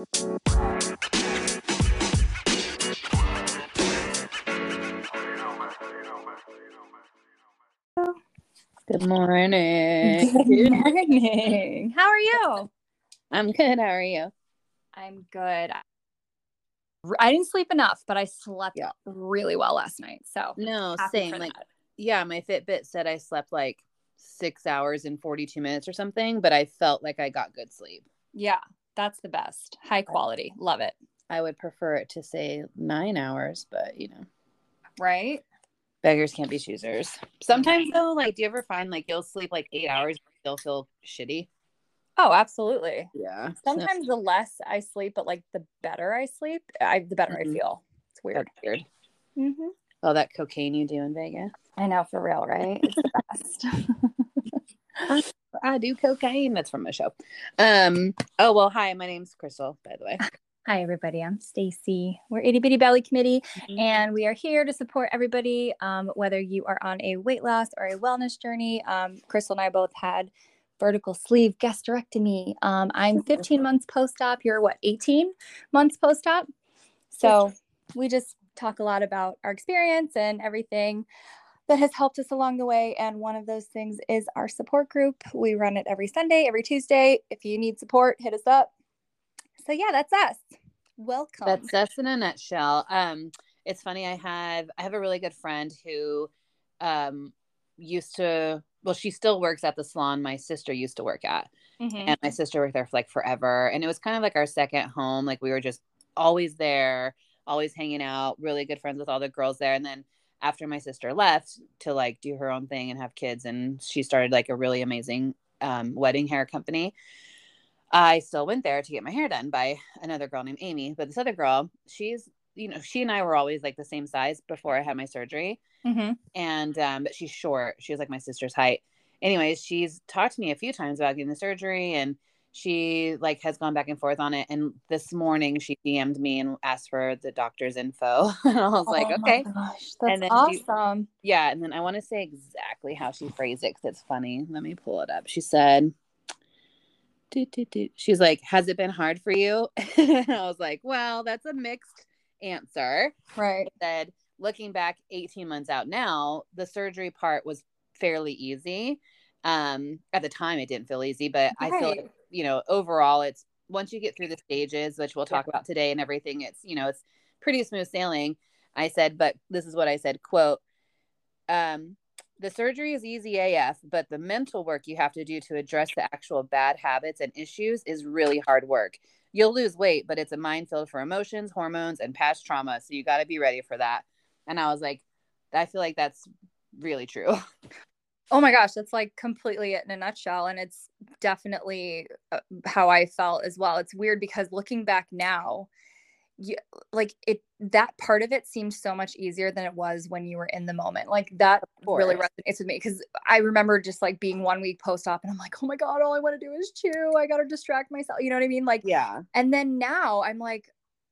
Good morning. Good morning. How are you? I'm good. How are you? I'm good. I didn't sleep enough, but I slept Yeah. really well last night. So No, same. Like, that. yeah, my Fitbit said I slept like six hours and 42 minutes or something, but I felt like I got good sleep. yeah, that's the best. High quality. Love it. I would prefer it to say nine hours, but you know, Right? beggars can't be choosers. Sometimes, though, like, do you ever find like you'll sleep like eight hours, but still feel shitty? Oh, absolutely. Yeah. Sometimes the less I sleep, but like the better I sleep, I the better Mhm. I feel. It's weird. That's weird. hmm All that cocaine you do in Vegas. I know for real, right? It's the best. I do cocaine. That's from a show. Um. Oh well. Hi, my name's Crystal. By the way. Hi, everybody. I'm Stacy. We're Itty Bitty Belly Committee, and we are here to support everybody, um, whether you are on a weight loss or a wellness journey. Um, Crystal and I both had vertical sleeve gastrectomy. Um, I'm 15 months post op. You're what, 18 months post op? So we just talk a lot about our experience and everything that has helped us along the way. And one of those things is our support group. We run it every Sunday, every Tuesday. If you need support, hit us up. So yeah, that's us. Welcome. That's us in a nutshell. Um, it's funny. I have I have a really good friend who, um, used to. Well, she still works at the salon my sister used to work at, Mhm. and my sister worked there for like forever. And it was kind of like our second home. Like we were just always there, always hanging out. Really good friends with all the girls there. And then after my sister left to like do her own thing and have kids, and she started like a really amazing um, wedding hair company. I still went there to get my hair done by another girl named Amy. But this other girl, she's, you know, she and I were always like the same size before I had my surgery. Mhm. And, um, but she's short. She was like my sister's height. Anyways, she's talked to me a few times about getting the surgery and she like has gone back and forth on it. And this morning she DM'd me and asked for the doctor's info. and I was like, Oh my okay. gosh, that's And then she- awesome. Yeah. And then I want to say exactly how she phrased it because it's funny. Let me pull it up. She said, "Doot, doot, doot." she's like, Has it been hard for you? and I was like, Well, that's a mixed answer. Right. I said, Looking back 18 months out now, the surgery part was fairly easy. Um, at the time, it didn't feel easy, but I feel like, Right. You know, overall, it's once you get through the stages, which we'll talk about today and everything, it's, you know, it's pretty smooth sailing. I said, but this is what I said, quote, um, the surgery is easy AF, but the mental work you have to do to address the actual bad habits and issues is really hard work. You'll lose weight, but it's a minefield for emotions, hormones, and past trauma. So you got to be ready for that. And I was like, I feel like that's really true. Oh my gosh, that's like completely it in a nutshell. And it's definitely uh, how I felt as well. It's weird because looking back now, you, like it, that part of it seemed so much easier than it was when you were in the moment. Like that really resonates with me because I remember just like being one week post op and I'm like, oh my God, all I want to do is chew. I got to distract myself. You know what I mean? Like, Yeah. and then now I'm like,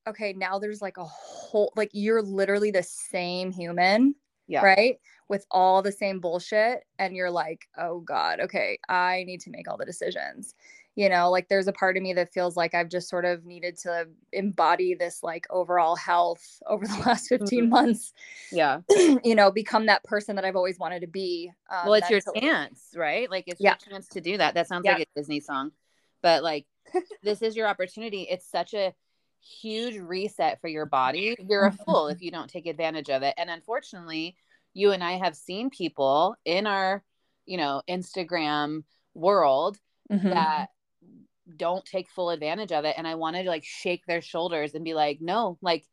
okay, now there's like a whole, like you're literally the same human Yeah. right? With all the same bullshit. And you're like, oh God, okay, I need to make all the decisions. You know, like there's a part of me that feels like I've just sort of needed to embody this like overall health over the last 15 Mhm. months, Yeah. you know, become that person that I've always wanted to be. Um, well, it's your chance, right? Like it's Yeah. your chance to do that. That sounds Yeah. like a Disney song, but like this is your opportunity. It's such a huge reset for your body. You're a fool Mm-hmm. if you don't take advantage of it. And unfortunately, you and I have seen people in our, you know, Instagram world Mhm. that don't take full advantage of it. And I wanted to like shake their shoulders and be like, no, like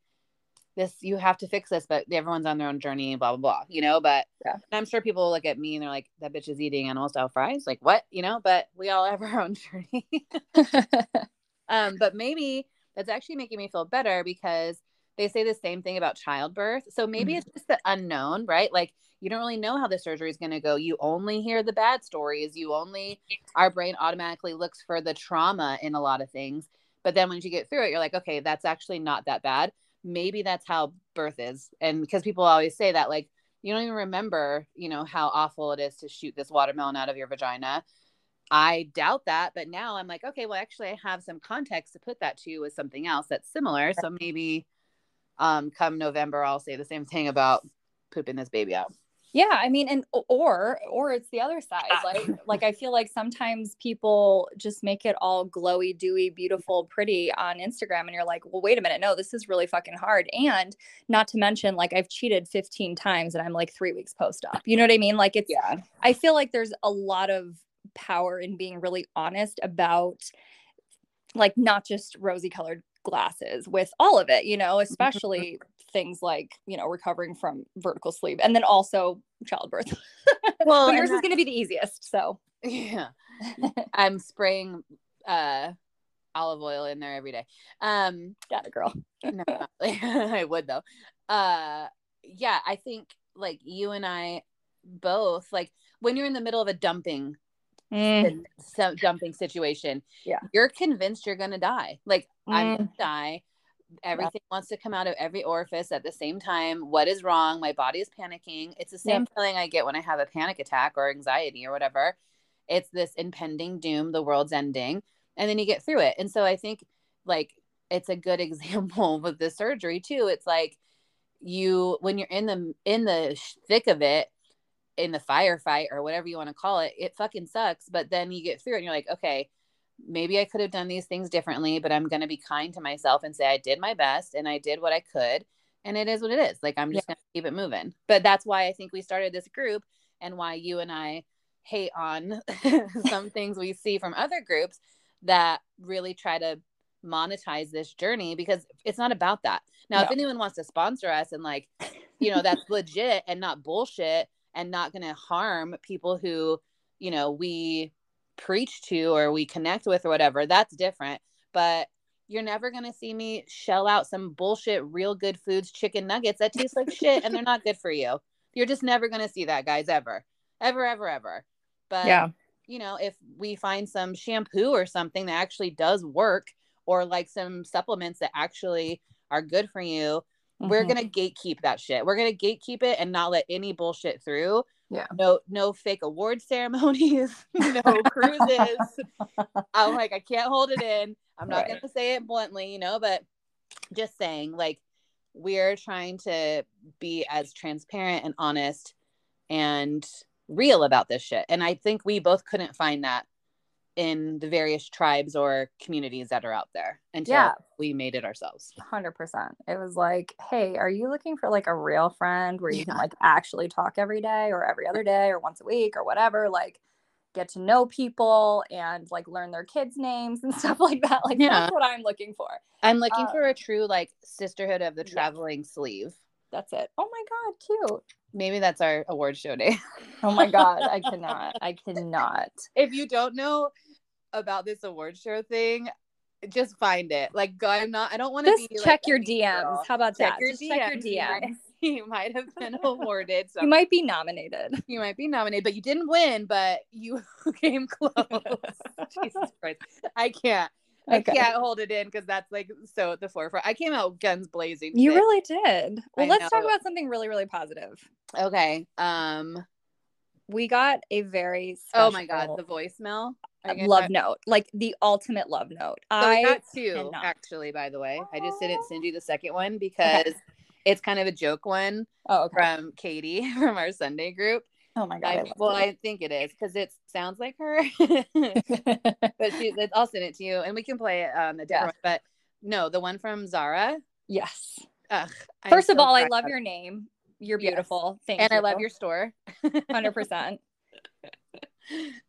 this, you have to fix this, but everyone's on their own journey, blah, blah, blah, you know? But Yeah. I'm sure people look at me and they're like, that bitch is eating animal style fries. Like, what, you know? But we all have our own journey. um, but maybe that's actually making me feel better because they say the same thing about childbirth. So maybe Mhm. it's just the unknown, right? Like you don't really know how the surgery is going to go. You only hear the bad stories. You only, our brain automatically looks for the trauma in a lot of things. But then once you get through it, you're like, okay, that's actually not that bad. Maybe that's how birth is. And because people always say that, like, you don't even remember, you know, how awful it is to shoot this watermelon out of your vagina. I doubt that, but now I'm like, okay, well, actually, I have some context to put that to with something else that's similar. So maybe um, come November, I'll say the same thing about pooping this baby out. Yeah, I mean, and or or it's the other side. Like like I feel like sometimes people just make it all glowy, dewy, beautiful, pretty on Instagram, and you're like, well, wait a minute, no, this is really fucking hard. And not to mention, like I've cheated 15 times, and I'm like three weeks post op. You know what I mean? Like it's. Yeah. I feel like there's a lot of power in being really honest about like not just rosy colored glasses with all of it, you know, especially things like, you know, recovering from vertical sleeve and then also childbirth. Well, yours is going to be the easiest. So, yeah. I'm spraying uh olive oil in there every day. Um got a girl. no, I would though. Uh yeah, I think like you and I both like when you're in the middle of a dumping mm. dumping situation, yeah, you're convinced you're gonna die. Like mm. I'm gonna die. Everything yeah. wants to come out of every orifice at the same time. What is wrong? My body is panicking. It's the same feeling I get when I have a panic attack or anxiety or whatever. It's this impending doom, the world's ending, and then you get through it. And so I think like it's a good example with the surgery too. It's like you when you're in the in the thick of it in the firefight or whatever you want to call it, it fucking sucks. But then you get through it and you're like, okay, maybe I could have done these things differently, but I'm going to be kind to myself and say I did my best and I did what I could. And it is what it is. Like, I'm just yeah. going to keep it moving. But that's why I think we started this group and why you and I hate on some things we see from other groups that really try to monetize this journey because it's not about that. Now, no. if anyone wants to sponsor us and like, you know, that's legit and not bullshit, and not going to harm people who, you know, we preach to or we connect with or whatever, that's different. But you're never going to see me shell out some bullshit real good foods chicken nuggets that taste like shit and they're not good for you. You're just never going to see that, guys, ever. Ever, ever, ever. But, yeah. you know, if we find some shampoo or something that actually does work or like some supplements that actually are good for you, Mm-hmm. We're gonna gatekeep that shit. We're gonna gatekeep it and not let any bullshit through. Yeah. No, no fake award ceremonies, no cruises. I'm like, I can't hold it in. I'm not right. gonna say it bluntly, you know, but just saying, like, we're trying to be as transparent and honest and real about this shit. And I think we both couldn't find that in the various tribes or communities that are out there until yeah. we made it ourselves. 100%. It was like, hey, are you looking for like a real friend where you yeah. can like actually talk every day or every other day or once a week or whatever? Like, get to know people and like learn their kids' names and stuff like that. Like, yeah. that's what I'm looking for. I'm looking uh, for a true like sisterhood of the traveling yeah. sleeve. That's it. Oh my God, cute. Maybe that's our award show day. oh my God, I cannot. I cannot. If you don't know, about this award show thing, just find it. Like, go. I'm not. I don't want to be check like, your DMs. Girl. How about check that? Your DMs. Check your DMs. You might have been awarded. So you might be nominated. You might be nominated, but you didn't win. But you came close. Jesus Christ, I can't. I can't hold it in because that's like so at the forefront. I came out guns blazing. You really did. Well, I let's know. talk about something really, really positive. Okay. Um, we got a very special... oh my god the voicemail love note like the ultimate love note so i got two cannot. actually by the way i just didn't send oh. you the second one because okay. it's kind of a joke one oh, okay. from katie from our sunday group oh my god I, I well it. i think it is because it sounds like her but she, i'll send it to you and we can play it um, on the different yeah. but no the one from zara yes Ugh, First of all, I love your name. You're beautiful. Yes. Thank and you. I love your store. 100%.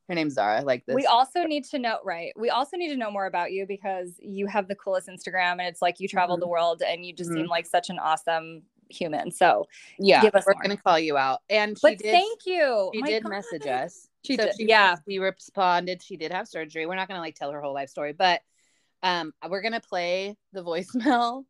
Her name's Zara. Like this. We also need to know, right? We also need to know more about you because you have the coolest Instagram and it's like you travel mm-hmm. the world and you just mm-hmm. seem like such an awesome human. So yeah, we're more. gonna call you out. And but did, thank you. She My did God. message us. She so did. She, yeah, we responded. She did have surgery. We're not gonna like tell her whole life story, but um, we're gonna play the voicemail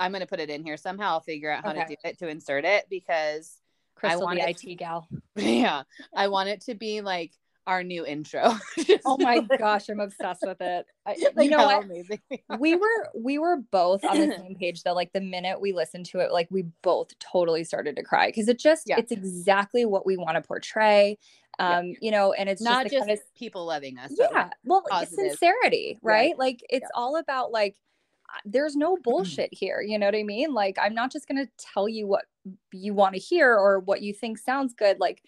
I'm gonna put it in here somehow. I'll figure out how okay. to do it to insert it because Crystal, I want the IT gal. Yeah, I want it to be like our new intro. oh my gosh, I'm obsessed with it. I, like you know what? Amazing. we were we were both on the same page though. Like the minute we listened to it, like we both totally started to cry because it just yeah. it's exactly what we want to portray. Um, yeah. you know, and it's not just, just kind of, people loving us. Yeah, well, sincerity, right? right? Like it's yeah. all about like there's no bullshit here. You know what I mean? Like I'm not just gonna tell you what you want to hear or what you think sounds good. Like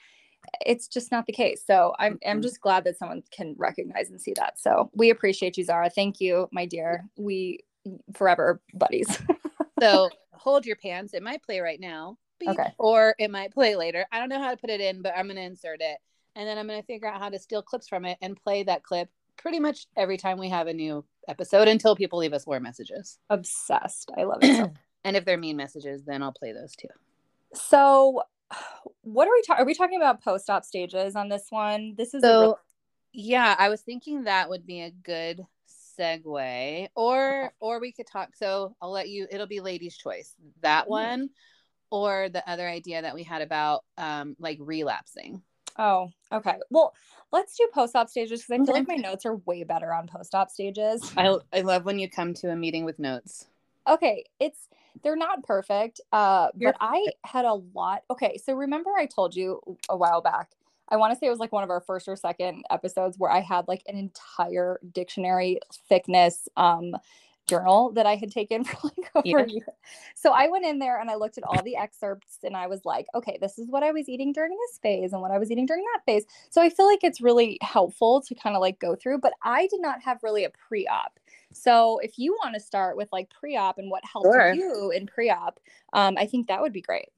it's just not the case. So I'm I'm just glad that someone can recognize and see that. So we appreciate you, Zara. Thank you, my dear. We forever buddies. so hold your pants. It might play right now. Okay. Or it might play later. I don't know how to put it in, but I'm gonna insert it. And then I'm gonna figure out how to steal clips from it and play that clip pretty much every time we have a new episode until people leave us more messages. Obsessed. I love it. So. and if they're mean messages, then I'll play those too. So what are we talking? Are we talking about post-op stages on this one? This is so. yeah, I was thinking that would be a good segue, or okay. or we could talk. So I'll let you. It'll be ladies' choice. That mm-hmm. one, or the other idea that we had about um like relapsing. Oh, okay. Well, let's do post-op stages because I feel like my notes are way better on post-op stages. I I love when you come to a meeting with notes. Okay, it's they're not perfect. Uh, but I had a lot. Okay, so remember I told you a while back. I want to say it was like one of our first or second episodes where I had like an entire dictionary thickness um journal that I had taken for like over yeah. a year. So I went in there and I looked at all the excerpts and I was like, okay, this is what I was eating during this phase and what I was eating during that phase. So I feel like it's really helpful to kind of like go through, but I did not have really a pre op. So if you want to start with like pre-op and what helped sure. you in pre-op, um, I think that would be great.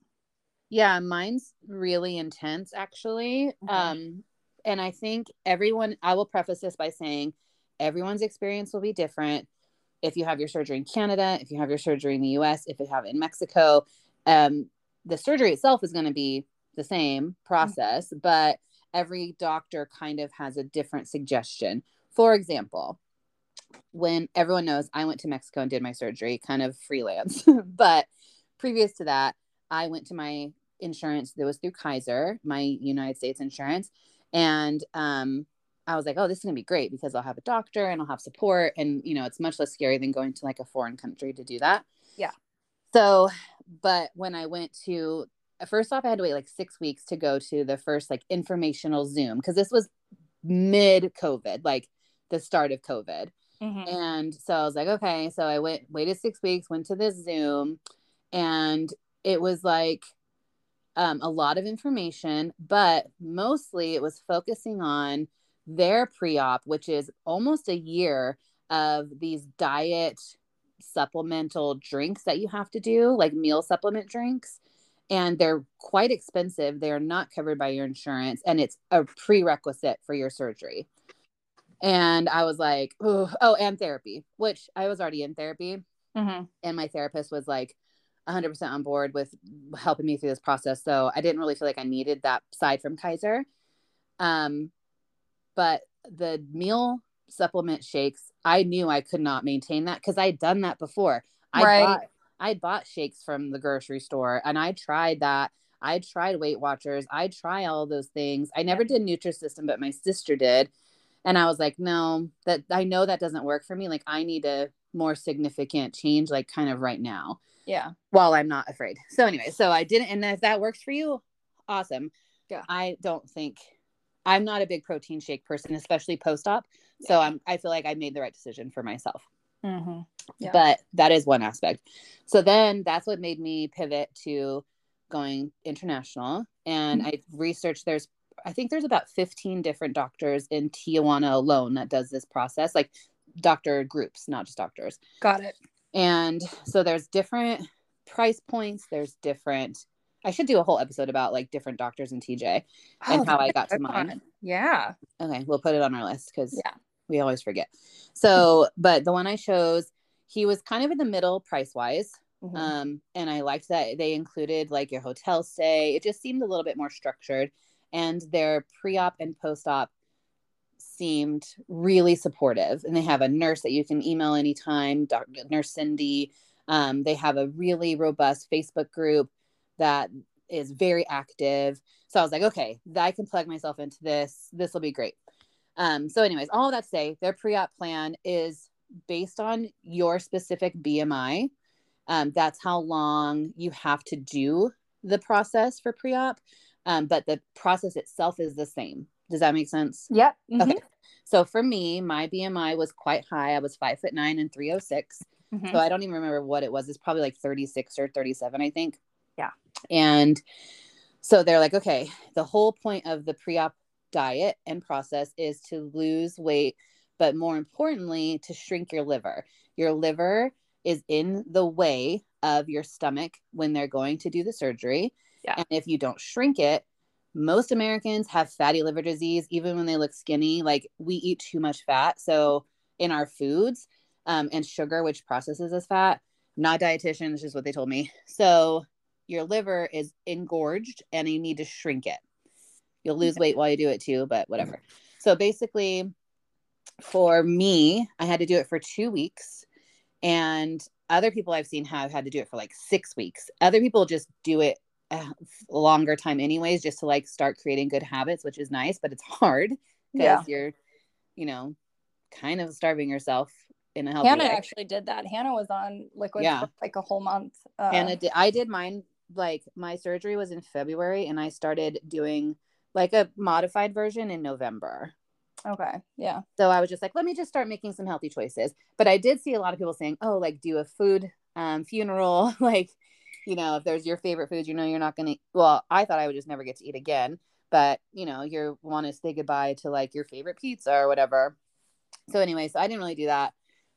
Yeah, mine's really intense actually. Mm-hmm. Um, and I think everyone, I will preface this by saying everyone's experience will be different. If you have your surgery in Canada, if you have your surgery in the US, if you have it in Mexico, um, the surgery itself is going to be the same process, mm-hmm. but every doctor kind of has a different suggestion. For example, when everyone knows I went to Mexico and did my surgery, kind of freelance. but previous to that, I went to my insurance that was through Kaiser, my United States insurance. And um, I was like, oh, this is going to be great because I'll have a doctor and I'll have support. And, you know, it's much less scary than going to like a foreign country to do that. Yeah. So, but when I went to, first off, I had to wait like six weeks to go to the first like informational Zoom because this was mid COVID, like the start of COVID. Mm-hmm. And so I was like, okay. So I went, waited six weeks, went to this Zoom, and it was like um, a lot of information, but mostly it was focusing on their pre op, which is almost a year of these diet supplemental drinks that you have to do, like meal supplement drinks. And they're quite expensive. They're not covered by your insurance, and it's a prerequisite for your surgery and I was like, oh, oh, and therapy, which I was already in therapy, mm-hmm. and my therapist was like 100% on board with helping me through this process. So I didn't really feel like I needed that side from Kaiser. Um, but the meal supplement shakes, I knew I could not maintain that because I'd done that before. I right. bought I bought shakes from the grocery store and I tried that. I tried Weight Watchers. I try all those things. I never did Nutrisystem, but my sister did and i was like no that i know that doesn't work for me like i need a more significant change like kind of right now yeah while i'm not afraid so anyway so i didn't and if that works for you awesome yeah i don't think i'm not a big protein shake person especially post-op so i'm i feel like i made the right decision for myself mm-hmm. yeah. but that is one aspect so then that's what made me pivot to going international and mm-hmm. i researched there's I think there's about 15 different doctors in Tijuana alone that does this process, like doctor groups, not just doctors. Got it. And so there's different price points, there's different I should do a whole episode about like different doctors and TJ oh, and how I got to mine. Fun. Yeah. Okay, we'll put it on our list because yeah, we always forget. So, but the one I chose, he was kind of in the middle price wise. Mm-hmm. Um, and I liked that they included like your hotel stay. It just seemed a little bit more structured and their pre-op and post-op seemed really supportive and they have a nurse that you can email anytime dr nurse cindy um, they have a really robust facebook group that is very active. So I was like, okay, I can plug myself into this. This will be great. Um, so, anyways, all that to say, their pre-op plan is based on your specific BMI. Um, that's how long you have to do the process for pre-op. Um, but the process itself is the same. Does that make sense? Yep. Mm-hmm. Okay. So for me, my BMI was quite high. I was five foot nine and 306. Mm-hmm. So I don't even remember what it was. It's probably like 36 or 37, I think. And so they're like, okay, the whole point of the pre op diet and process is to lose weight, but more importantly, to shrink your liver. Your liver is in the way of your stomach when they're going to do the surgery. Yeah. And if you don't shrink it, most Americans have fatty liver disease, even when they look skinny. Like we eat too much fat. So in our foods um, and sugar, which processes as fat, not dietitian, dietitians, is what they told me. So your liver is engorged and you need to shrink it. You'll lose weight while you do it too, but whatever. So basically, for me, I had to do it for two weeks. And other people I've seen have had to do it for like six weeks. Other people just do it a longer time, anyways, just to like start creating good habits, which is nice, but it's hard because yeah. you're, you know, kind of starving yourself in a healthy Hannah way. actually did that. Hannah was on liquid yeah. for like a whole month. Uh, Hannah did. I did mine like my surgery was in February and I started doing like a modified version in November. Okay. Yeah. So I was just like, let me just start making some healthy choices. But I did see a lot of people saying, oh, like do a food um, funeral. like, you know, if there's your favorite foods, you know, you're not going to, well, I thought I would just never get to eat again. But, you know, you want to say goodbye to like your favorite pizza or whatever. So anyway, so I didn't really do that.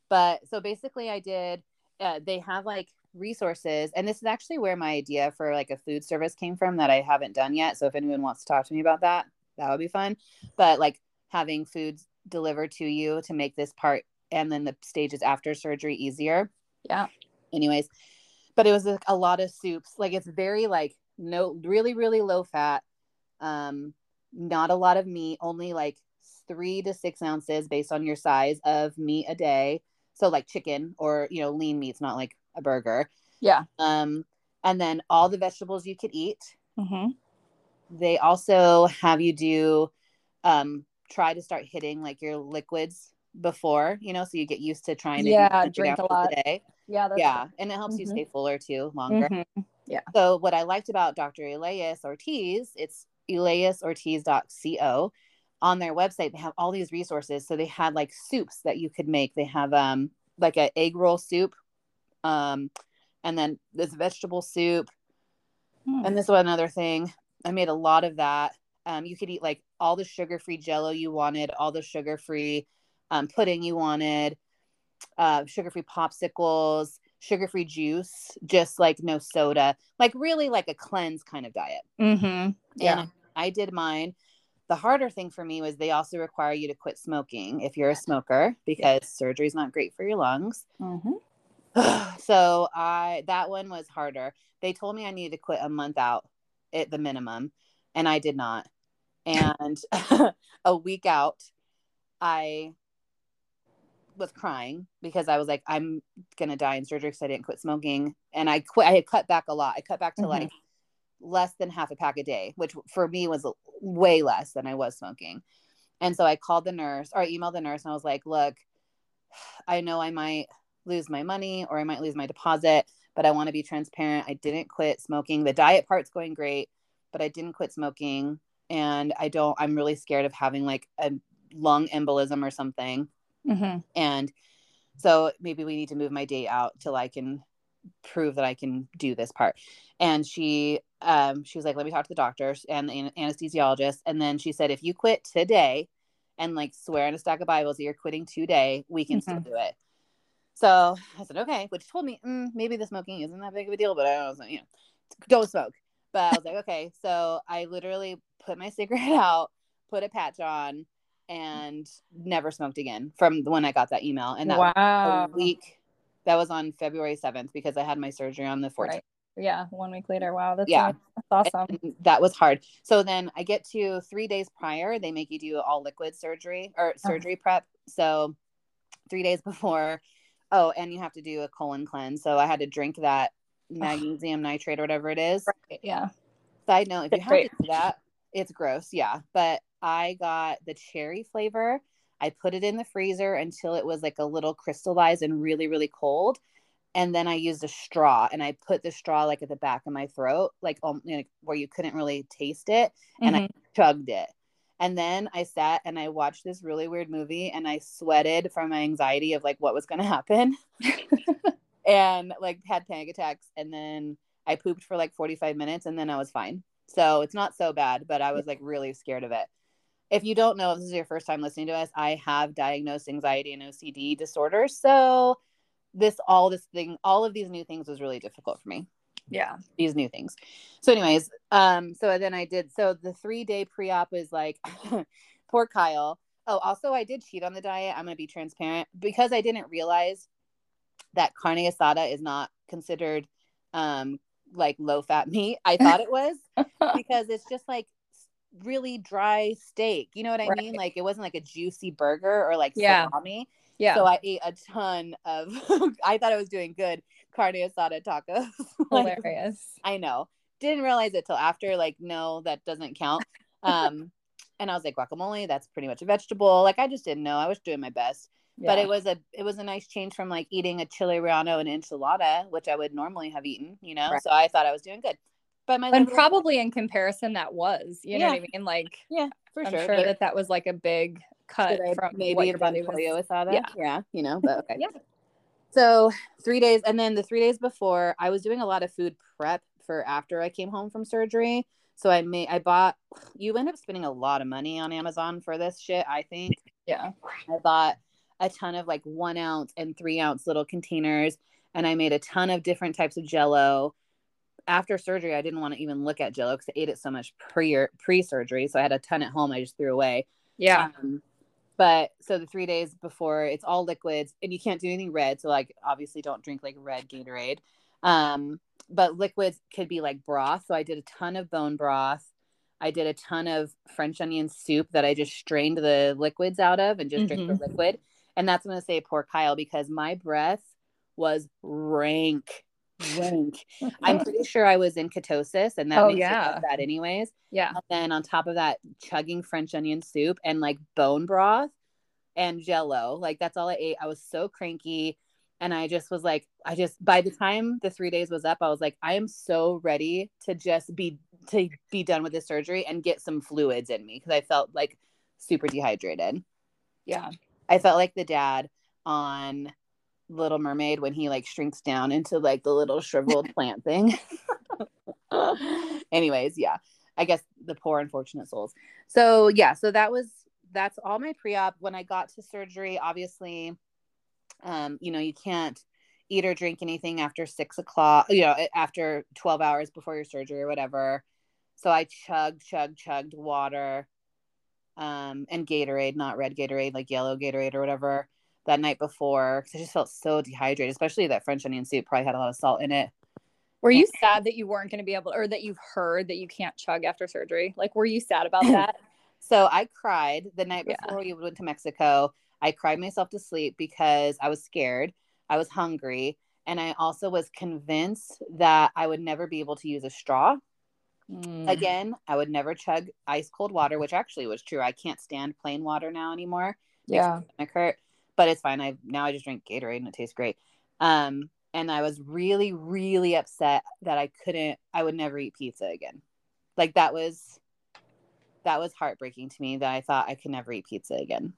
But so basically I did, uh, they have like resources and this is actually where my idea for like a food service came from that i haven't done yet so if anyone wants to talk to me about that that would be fun but like having foods delivered to you to make this part and then the stages after surgery easier. Yeah. Anyways but it was a, a lot of soups like it's very like no really really low fat um not a lot of meat only like three to six ounces based on your size of meat a day so like chicken or you know lean meats not like a burger. Yeah. Um, and then all the vegetables you could eat. Mm-hmm. They also have you do um, try to start hitting like your liquids before, you know, so you get used to trying to yeah drink a lot. Day. Yeah, yeah, and it helps mm-hmm. you stay fuller too, longer. Mm-hmm. Yeah. So what I liked about Dr. Elias Ortiz, it's eliasortiz.co. On their website, they have all these resources. So they had like soups that you could make. They have um like an egg roll soup um, and then this vegetable soup. Hmm. And this was another thing. I made a lot of that. Um, you could eat like all the sugar free jello you wanted, all the sugar free um, pudding you wanted, uh, sugar free popsicles, sugar free juice, just like no soda, like really like a cleanse kind of diet. Mm-hmm. Yeah. And I did mine. The harder thing for me was they also require you to quit smoking if you're a smoker because yeah. surgery is not great for your lungs. Mm-hmm. so I that one was harder. They told me I needed to quit a month out at the minimum, and I did not. And a week out, I was crying because I was like, I'm gonna die in surgery because I didn't quit smoking, and I quit. I had cut back a lot. I cut back to mm-hmm. like less than half a pack a day, which for me was way less than I was smoking. And so I called the nurse or I emailed the nurse and I was like, look, I know I might lose my money or I might lose my deposit, but I want to be transparent. I didn't quit smoking. The diet part's going great, but I didn't quit smoking. And I don't, I'm really scared of having like a lung embolism or something. Mm-hmm. And so maybe we need to move my date out till I can prove that I can do this part. And she, um, she was like, let me talk to the doctors and the anesthesiologist. And then she said, if you quit today and like swear on a stack of Bibles that you're quitting today, we can mm-hmm. still do it. So I said, okay, which told me mm, maybe the smoking isn't that big of a deal, but I was like, you know, don't smoke. But I was like, okay. So I literally put my cigarette out, put a patch on, and never smoked again from the when I got that email. And that wow. week, that was on February 7th because I had my surgery on the 14th. Right. Yeah, one week later. Wow, that's, yeah. that's awesome. And that was hard. So then I get to three days prior, they make you do all liquid surgery or oh. surgery oh. prep. So three days before, Oh, and you have to do a colon cleanse. So I had to drink that magnesium citrate or whatever it is. Right, yeah. Side note: If you have to do that, it's gross. Yeah, but I got the cherry flavor. I put it in the freezer until it was like a little crystallized and really, really cold. And then I used a straw and I put the straw like at the back of my throat, like um, you know, where you couldn't really taste it, and I Mhm. chugged it. And then I sat and I watched this really weird movie and I sweated from my anxiety of like what was going to happen and like had panic attacks. And then I pooped for like 45 minutes and then I was fine. So it's not so bad, but I was like really scared of it. If you don't know, if this is your first time listening to us, I have diagnosed anxiety and OCD disorder. So this, all this thing, all of these new things was really difficult for me yeah. these new things. So, anyways, um, so then I did. So the three day pre op is like, poor Kyle. Oh, also I did cheat on the diet. I'm gonna be transparent because I didn't realize that carne asada is not considered um like low fat meat. I thought it was because it's just like really dry steak. You know what I Right. mean? Like it wasn't like a juicy burger or like Yeah. salami. Yeah. So I ate a ton of. I thought I was doing good carne asada tacos. Like, Hilarious. I know. Didn't realize it till after. Like, no, that doesn't count. Um, and I was like, guacamole. That's pretty much a vegetable. Like, I just didn't know. I was doing my best, but it was a it was a nice change from like eating a chili relleno and enchilada, which I would normally have eaten. You know, Right. so I thought I was doing good. But my and probably in comparison, that was, you know what I mean? Like, yeah, for I'm sure. sure, but that that was like a big cut I from maybe what have your done body was. pollo asada. Yeah. yeah, you know. But okay, Yeah. So three days, and then the three days before, I was doing a lot of food prep for after I came home from surgery. So I made, I bought. You end up spending a lot of money on Amazon for this shit. I think Yeah. I bought a ton of like one ounce and three ounce little containers, and I made a ton of different types of Jello. After surgery, I didn't want to even look at Jello because I ate it so much pre pre surgery. So I had a ton at home. I just threw away. Yeah. Um, but so the three days before, it's all liquids, and you can't do anything red. So like, obviously, don't drink like red Gatorade. Um, but liquids could be like broth. So I did a ton of bone broth. I did a ton of French onion soup that I just strained the liquids out of and just drink the liquid. And that's going to say poor Kyle because my breath was rank, rank. I'm pretty sure I was in ketosis, and that Oh, makes yeah. that anyways. yeah. And then on top of that, chugging French onion soup and like bone broth and jello. Like that's all I ate. I was so cranky. And I just was like, I just by the time the three days was up, I was like, I am so ready to just be to be done with this surgery and get some fluids in me because I felt like super dehydrated. Yeah. I felt like the dad on Little Mermaid when he like shrinks down into like the little shriveled plant thing. Anyways, yeah. I guess the poor unfortunate souls. So yeah, so that was that's all my pre-op. When I got to surgery, obviously, um, you know, you can't eat or drink anything after six o'clock, you know, after 12 hours before your surgery or whatever. So I chugged, chugged, chugged water um, and Gatorade, not red Gatorade, like yellow Gatorade or whatever that night before. Cause I just felt so dehydrated, especially that French onion soup probably had a lot of salt in it. Were you sad that you weren't going to be able, or that you've heard that you can't chug after surgery? Like, were you sad about that? So I cried the night Yeah. before we went to Mexico. I cried myself to sleep because I was scared. I was hungry. And I also was convinced that I would never be able to use a straw Mm. again. I would never chug ice cold water, which actually was true. I can't stand plain water now anymore. Yeah. my stomach hurt, but it's fine. I now I just drink Gatorade and it tastes great. Um, and I was really, really upset that I couldn't. I would never eat pizza again. Like that was that was heartbreaking to me that I thought I could never eat pizza again.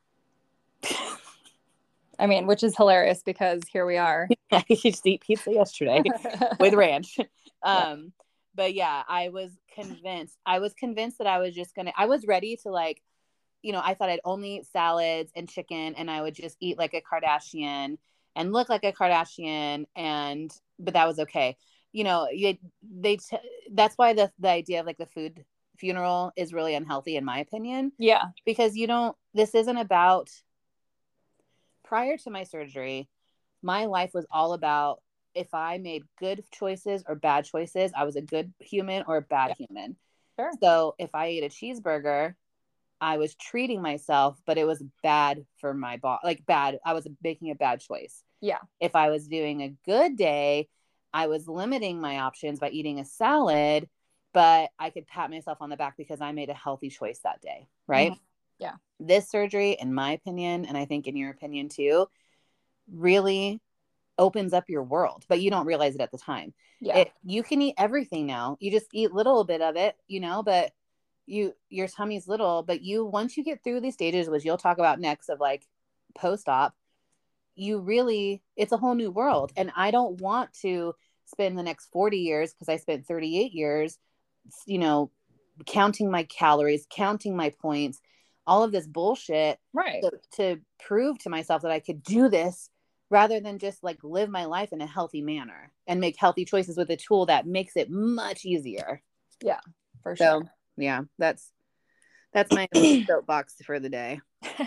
I mean, which is hilarious because here we are. I just eat pizza yesterday with ranch. Yeah. Um, but yeah, I was convinced. I was convinced that I was just gonna. I was ready to like, you know, I thought I'd only eat salads and chicken, and I would just eat like a Kardashian and look like a Kardashian, and but that was okay. You know, they, they t- that's why the the idea of like the food funeral is really unhealthy in my opinion yeah. because you don't this isn't about prior to my surgery my life was all about if i made good choices or bad choices i was a good human or a bad human Sure. so if i ate a cheeseburger i was treating myself but it was bad for my body like bad i was making a bad choice Yeah. if i was doing a good day i was limiting my options by eating a salad but I could pat myself on the back because I made a healthy choice that day, right? Mm-hmm. Yeah. This surgery, in my opinion, and I think in your opinion too, really opens up your world, but you don't realize it at the time. Yeah. It, you can eat everything now. You just eat little bit of it, you know, but you your tummy's little, but you once you get through these stages, which you'll talk about next of like post-op, you really it's a whole new world. And I don't want to spend the next 40 years because I spent 38 years, you know, counting my calories, counting my points, all of this bullshit right. to, to prove to myself that I could do this rather than just like live my life in a healthy manner and make healthy choices with a tool that makes it much easier. Yeah, for So, sure. Yeah, that's that's my soapbox for the day.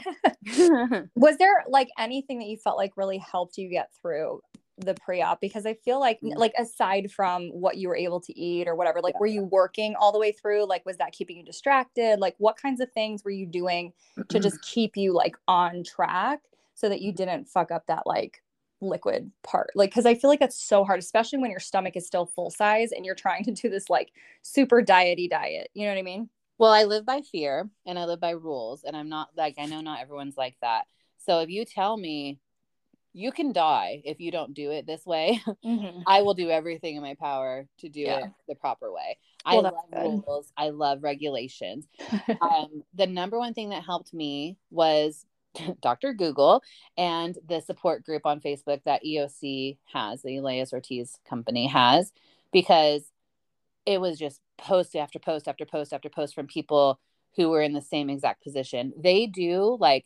Was there like anything that you felt like really helped you get through the pre-op? Because I feel like Mm. like aside from what you were able to eat or whatever, like were you working all the way through? Like was that keeping you distracted? Like what kinds of things were you doing to just keep you like on track so that you didn't fuck up that like liquid part like because i feel like that's so hard especially when your stomach is still full size and you're trying to do this like super diety diet you know what i mean Well, I live by fear and I live by rules, and I'm not like I know not everyone's like that. So if you tell me you can die if you don't do it this way, I will do everything in my power to do Yeah. it the proper way. Well, I love good. rules. I love regulations. um, the number one thing that helped me was Dr. Google and the support group on Facebook that EOC has, the Elias Ortiz company has, because it was just post after post after post after post from people who were in the same exact position. They do like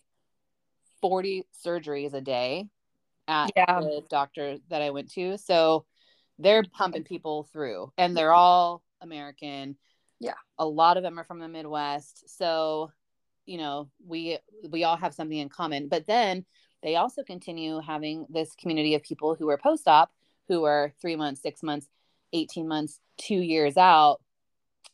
40 surgeries a day at Yeah. the doctor that I went to. So they're pumping people through and they're all American. Yeah. A lot of them are from the Midwest. So, you know, we we all have something in common. But then they also continue having this community of people who are post-op who are 3 months, 6 months, 18 months, 2 years out.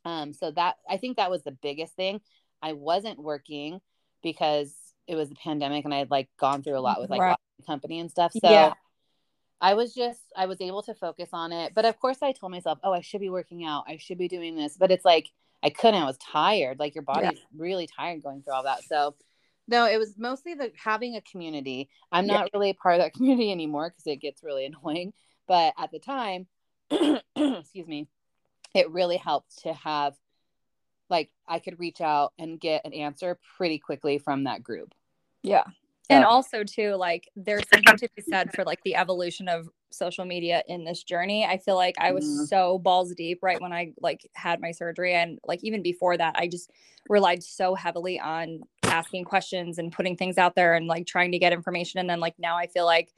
Um so that I think that was the biggest thing. I wasn't working because it was the pandemic and I had like gone through a lot with like Right. company and stuff. So Yeah. I was just I was able to focus on it. But of course I told myself, "Oh, I should be working out. I should be doing this." But it's like I couldn't. I was tired. Like your body's really tired going through all that. So no, it was mostly the having a community. I'm Yeah. not really a part of that community anymore because it gets really annoying. But at the time, excuse me, it really helped to have like I could reach out and get an answer pretty quickly from that group. Yeah. And also too, like there's something to be said for like the evolution of social media in this journey. I feel like I was Mhm. so balls deep right when I like had my surgery and like even before that, I just relied so heavily on asking questions and putting things out there and like trying to get information. And then like now I feel like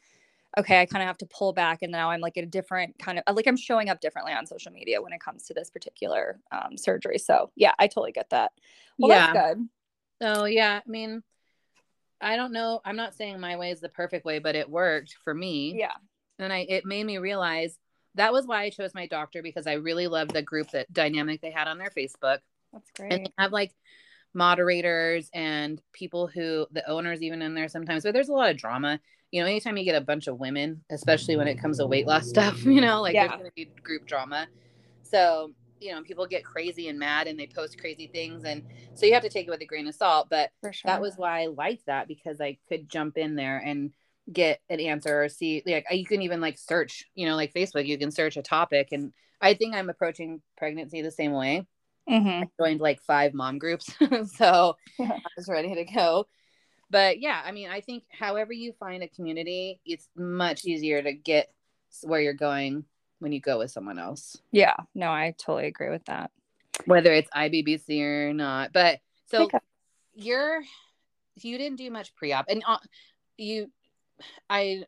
okay, I kind of have to pull back and now I'm like a different kind of like I'm showing up differently on social media when it comes to this particular um, surgery. So yeah, I totally get that. Well, that's good. So yeah, I mean, I don't know. I'm not saying my way is the perfect way, but it worked for me. Yeah. And I it made me realize that was why I chose my doctor because I really loved the group that dynamic they had on their Facebook. That's And great. they have like moderators and people who the owners even in there sometimes, but there's a lot of drama. You know, anytime you get a bunch of women, especially when it comes to weight loss stuff, you know, like Yeah. there's gonna be group drama. So, you know, people get crazy and mad and they post crazy things and so you have to take it with a grain of salt. But For sure. that was why I liked that because I could jump in there and get an answer or see like you can even like search, you know, like Facebook, you can search a topic and I think I'm approaching pregnancy the same way. hmm Joined like five mom groups. so Yeah. I was ready to go. But yeah, I mean, I think however you find a community, it's much easier to get where you're going when you go with someone else, Yeah, no, I totally agree with that. whether it's IBBC or not. But so Okay. you're you didn't do much pre-op, and uh, you, I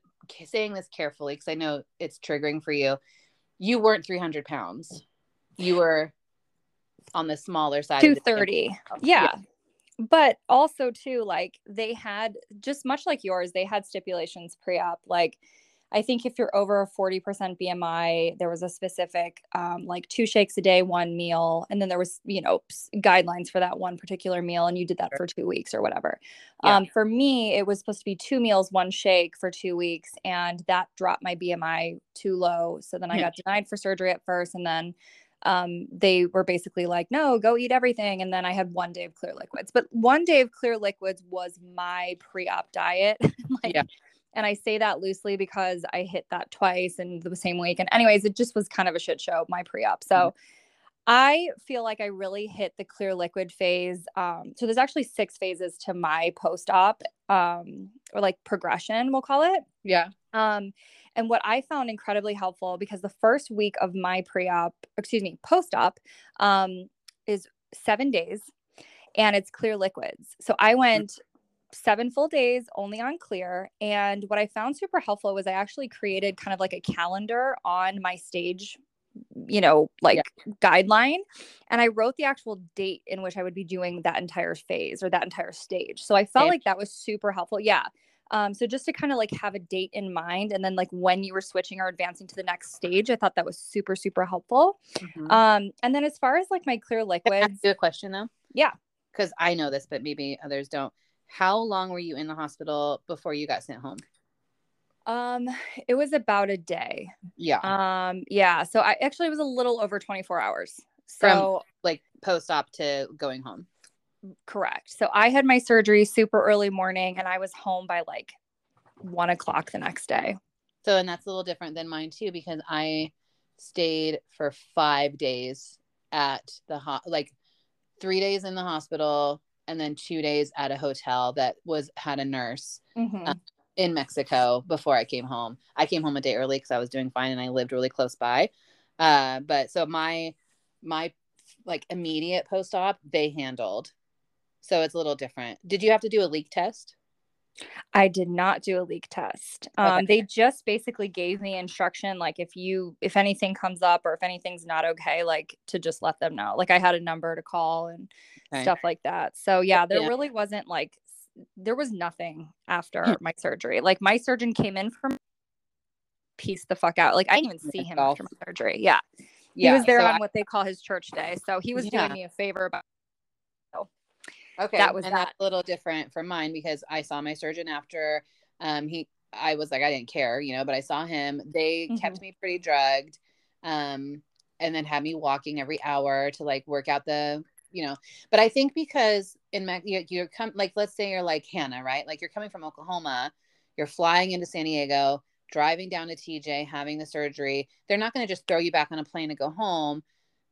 saying this carefully because I know it's triggering for you. You weren't 300 pounds. You were on the smaller side. of the 230. scale. Yeah. But also too like they had just much like yours, they had stipulations pre-op like I think if you're over a 40% BMI, there was a specific um, like two shakes a day, one meal, and then there was you know guidelines for that one particular meal, and you did that for two weeks or whatever. Yeah. Um, for me, it was supposed to be two meals, one shake for two weeks, and that dropped my BMI too low. So then I got denied for surgery at first, and then um, they were basically like, no, go eat everything. And then I had one day of clear liquids. But one day of clear liquids was my pre op diet. like, yeah. And I say that loosely because I hit that twice in the same week. And, anyways, it just was kind of a shit show, my pre op. So, mm-hmm. I feel like I really hit the clear liquid phase. Um, so there's actually six phases to my post op, um, or like progression, we'll call it. Yeah. Um, and what I found incredibly helpful because the first week of my pre op, excuse me, post op, um, is seven days and it's clear liquids. So I went seven full days only on clear. And what I found super helpful was I actually created kind of like a calendar on my stage you know, like yeah. guideline. And I wrote the actual date in which I would be doing that entire phase or that entire stage. So I felt okay. like that was super helpful. Yeah. Um, so just to kind of like have a date in mind and then like when you were switching or advancing to the next stage, I thought that was super, super helpful. Mm-hmm. Um, and then as far as like my clear liquids. a question though. Yeah. Cause I know this, but maybe others don't. How long were you in the hospital before you got sent home? Um, it was about a day. Yeah. Um, yeah. So I actually was a little over 24 hours. So From, like post op to going home. Correct. So I had my surgery super early morning and I was home by like one o'clock the next day. So, and that's a little different than mine too, because I stayed for five days at the ho- like three days in the hospital and then two days at a hotel that was had a nurse mm-hmm. uh, in Mexico before I came home. I came home a day early because I was doing fine and I lived really close by. Uh, but so my my like immediate post op they handled so it's a little different. Did you have to do a leak test? I did not do a leak test. Um, okay. They just basically gave me instruction, like if you, if anything comes up or if anything's not okay, like to just let them know. Like I had a number to call and okay. stuff like that. So yeah, there yeah. really wasn't like, there was nothing after hmm. my surgery. Like my surgeon came in from piece the fuck out. Like I didn't even see him after my surgery. Yeah. yeah. He was there so on I, what they call his church day. So he was yeah. doing me a favor about Okay. That was and that. that's a little different from mine because I saw my surgeon after um he I was like I didn't care, you know, but I saw him. They mm-hmm. kept me pretty drugged. Um and then had me walking every hour to like work out the you know but i think because in Mac, you're, you're come like let's say you're like hannah right like you're coming from oklahoma you're flying into san diego driving down to tj having the surgery they're not going to just throw you back on a plane and go home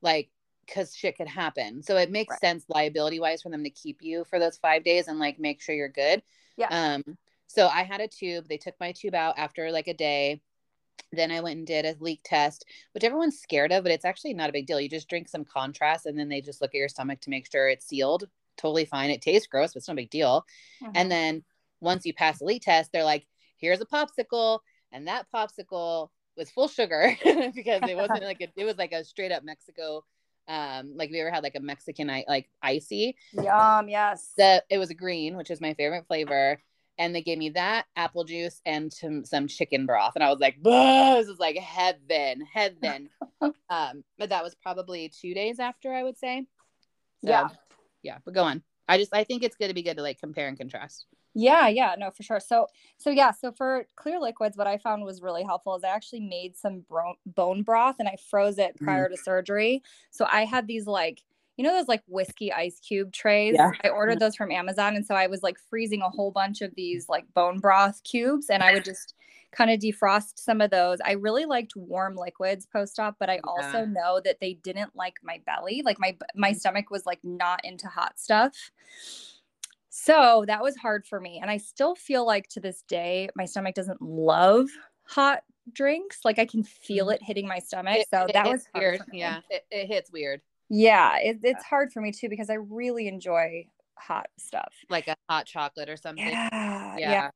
like because shit could happen. So it makes right. sense liability wise for them to keep you for those five days and like make sure you're good. Yeah. Um, so I had a tube. They took my tube out after like a day. Then I went and did a leak test, which everyone's scared of, but it's actually not a big deal. You just drink some contrast and then they just look at your stomach to make sure it's sealed. Totally fine. It tastes gross, but it's no big deal. Mm-hmm. And then once you pass the leak test, they're like, here's a popsicle. And that popsicle was full sugar because it wasn't like a, it was like a straight up Mexico um like we ever had like a mexican like icy? Yum yes. The it was a green which is my favorite flavor and they gave me that apple juice and some, chicken broth and i was like this is like heaven heaven. Um but that was probably two days after i would say. So, yeah. yeah but go on. I just i think it's good to be good to like compare and contrast yeah, yeah, no, for sure. So, so yeah, so for clear liquids, what I found was really helpful is I actually made some bro- bone broth and I froze it mm. prior mm. to surgery. So I had these like, you know, those like whiskey ice cube trays. Yeah. I ordered those from Amazon, and so I was like freezing a whole bunch of these like bone broth cubes, and I would just kind of defrost some of those. I really liked warm liquids post op, but I yeah. also know that they didn't like my belly. Like my my stomach was like not into hot stuff. So that was hard for me. And I still feel like to this day, my stomach doesn't love hot drinks. Like I can feel mm-hmm. it hitting my stomach. It, so that was weird. Yeah. It, it, hits weird. Yeah. It, it's hard for me too because I really enjoy hot stuff. Like a hot chocolate or something. Yeah. Yeah. yeah.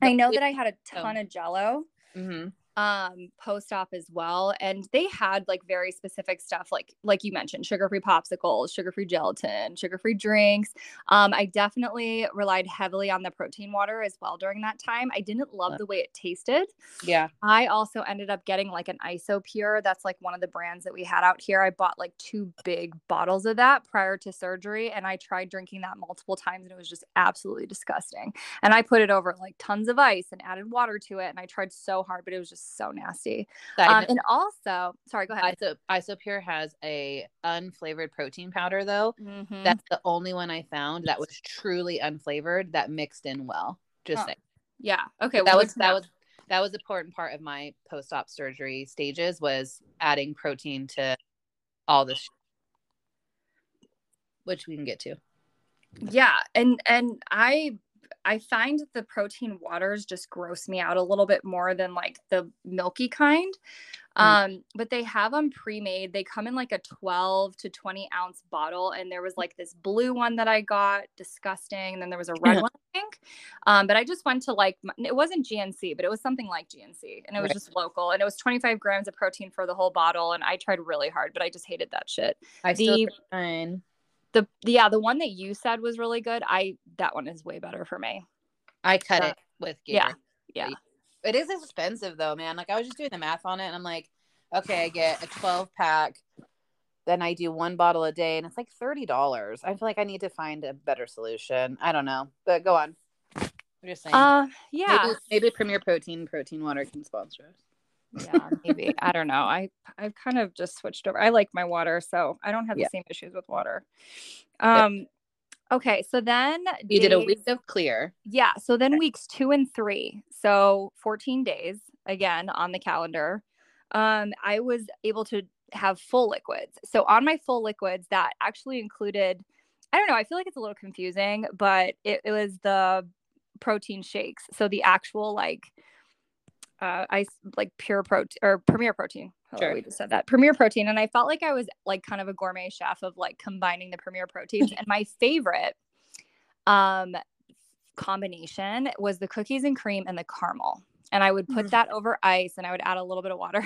I know that I had a ton of jello. Mm-hmm um post-op as well and they had like very specific stuff like like you mentioned sugar-free popsicles sugar-free gelatin sugar-free drinks. Um i definitely relied heavily on the protein water as well during that time. I didn't love the way it tasted. Yeah. I also ended up getting like an isopure that's like one of the brands that we had out here. I bought like two big bottles of that prior to surgery and i tried drinking that multiple times and it was just absolutely disgusting. And i put it over like tons of ice and added water to it and i tried so hard but it was just just so nasty. Um, and also, sorry, go ahead. Iso- Isopure has a unflavored protein powder though. Mhm. That's the only one I found that was truly unflavored that mixed in well. Just Oh, saying. yeah. Okay. that well, was that was that was important part of my post-op surgery stages was adding protein to all this, sh- which we can get to. yeah and and i i find the protein waters just gross me out a little bit more than like the milky kind um but they have them pre-made they come in like a 12 to 20 ounce bottle and there was like this blue one that i got disgusting and then there was a red one i think um but i just went to like it wasn't gnc but it was something like gnc and it was Right. just local and it was 25 grams of protein for the whole bottle and i tried really hard but i just hated that shit I The- still fine. The yeah the one that you said was really good i that one is way better for me I cut Uh, it with yeah, yeah It is expensive though, man. Like I was just doing the math on it and I'm like, okay, I get a 12 pack, then I do one bottle a day and it's like $30. I feel like I need to find a better solution. I don't know. But go on. I'm just saying. uh yeah Maybe, maybe Premier Protein Protein Water can sponsor us. Yeah maybe i don't know i i've kind of just switched over i like my water so i don't have Yeah. the same issues with water um okay so then You did a week of clear. yeah so then weeks two and three so 14 days again on the calendar um i was able to have full liquids so on my full liquids that actually included i don't know i feel like it's a little confusing but it, it was the protein shakes so the actual like uh ice like pure protein or premier protein Hello, Sure. we just said that premier protein and i felt like i was like kind of a gourmet chef of like combining the premier proteins and my favorite um combination was the cookies and cream and the caramel and i would put Mhm. that over ice and i would add a little bit of water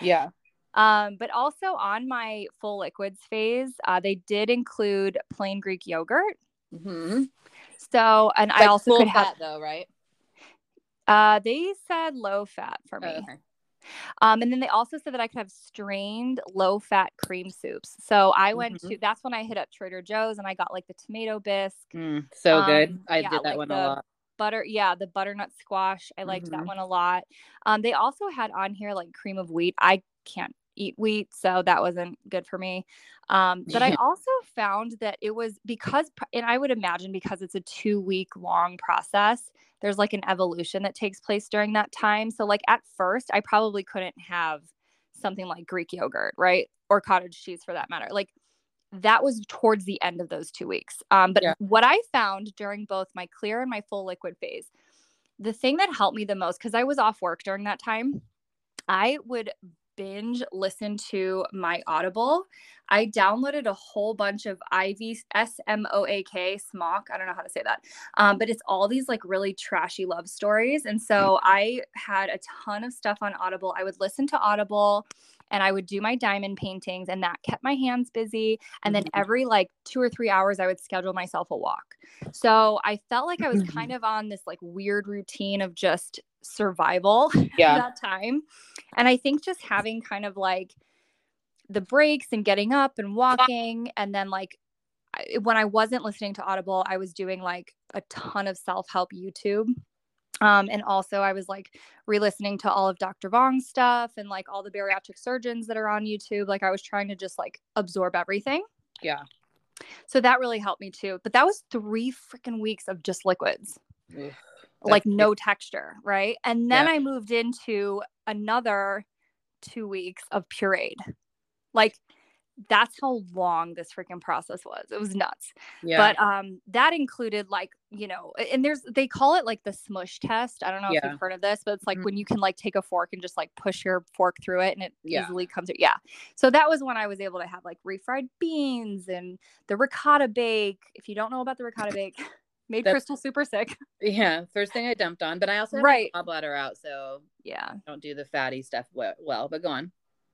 Yeah. um but also on my full liquids phase uh, they did include plain greek yogurt Mm-hmm. so and i also could have though, right? Uh they said low fat for me Oh, okay. Um, and then they also said that I could have strained low fat cream soups. So I went Mhm. to that's when I hit up Trader Joe's and I got like the tomato bisque, Mm, so good. Um, I yeah, did that like one the- a lot. butter, yeah, the butternut squash. I liked Mhm. that one a lot. Um, they also had on here like cream of wheat. I can't eat wheat, so that wasn't good for me. Um, but I also found that it was because, and I would imagine because it's a two week long process, there's like an evolution that takes place during that time. So, like at first, I probably couldn't have something like Greek yogurt, right? Or cottage cheese for that matter. Like that was towards the end of those two weeks. Um, but Yeah. what I found during both my clear and my full liquid phase, the thing that helped me the most, because I was off work during that time, I would binge listen to my Audible. I downloaded a whole bunch of IV S M O A K smock. I don't know how to say that, um, but it's all these like really trashy love stories. And so I had a ton of stuff on Audible. I would listen to Audible and I would do my diamond paintings, and that kept my hands busy. And then Mhm. every like two or three hours, I would schedule myself a walk. So I felt like I was Mhm. kind of on this like weird routine of just survival Yeah. that time. And I think just having kind of like the breaks and getting up and walking, and then like I- when I wasn't listening to Audible, I was doing like a ton of self help YouTube. Um, and also, I was like re listening to all of Dr. Vong's stuff and like all the bariatric surgeons that are on YouTube. Like, I was trying to just like absorb everything. Yeah. So that really helped me too. But that was three freaking weeks of just liquids Like no texture, right? And then Yeah. I moved into another two weeks of pureed. Like that's how long this freaking process was. It was nuts. Yeah. But um that included like, you know, and there's they call it like the smush test. I don't know if you've heard of this, but it's like Mhm. when you can like take a fork and just like push your fork through it and it Yeah. easily comes yeah. So that was when I was able to have like refried beans and the ricotta bake. If you don't know about the ricotta bake, made That's- Crystal super sick. yeah. First thing I dumped on, but I also have Right. my gallbladder out, so Yeah. I don't do the fatty stuff well. but go on.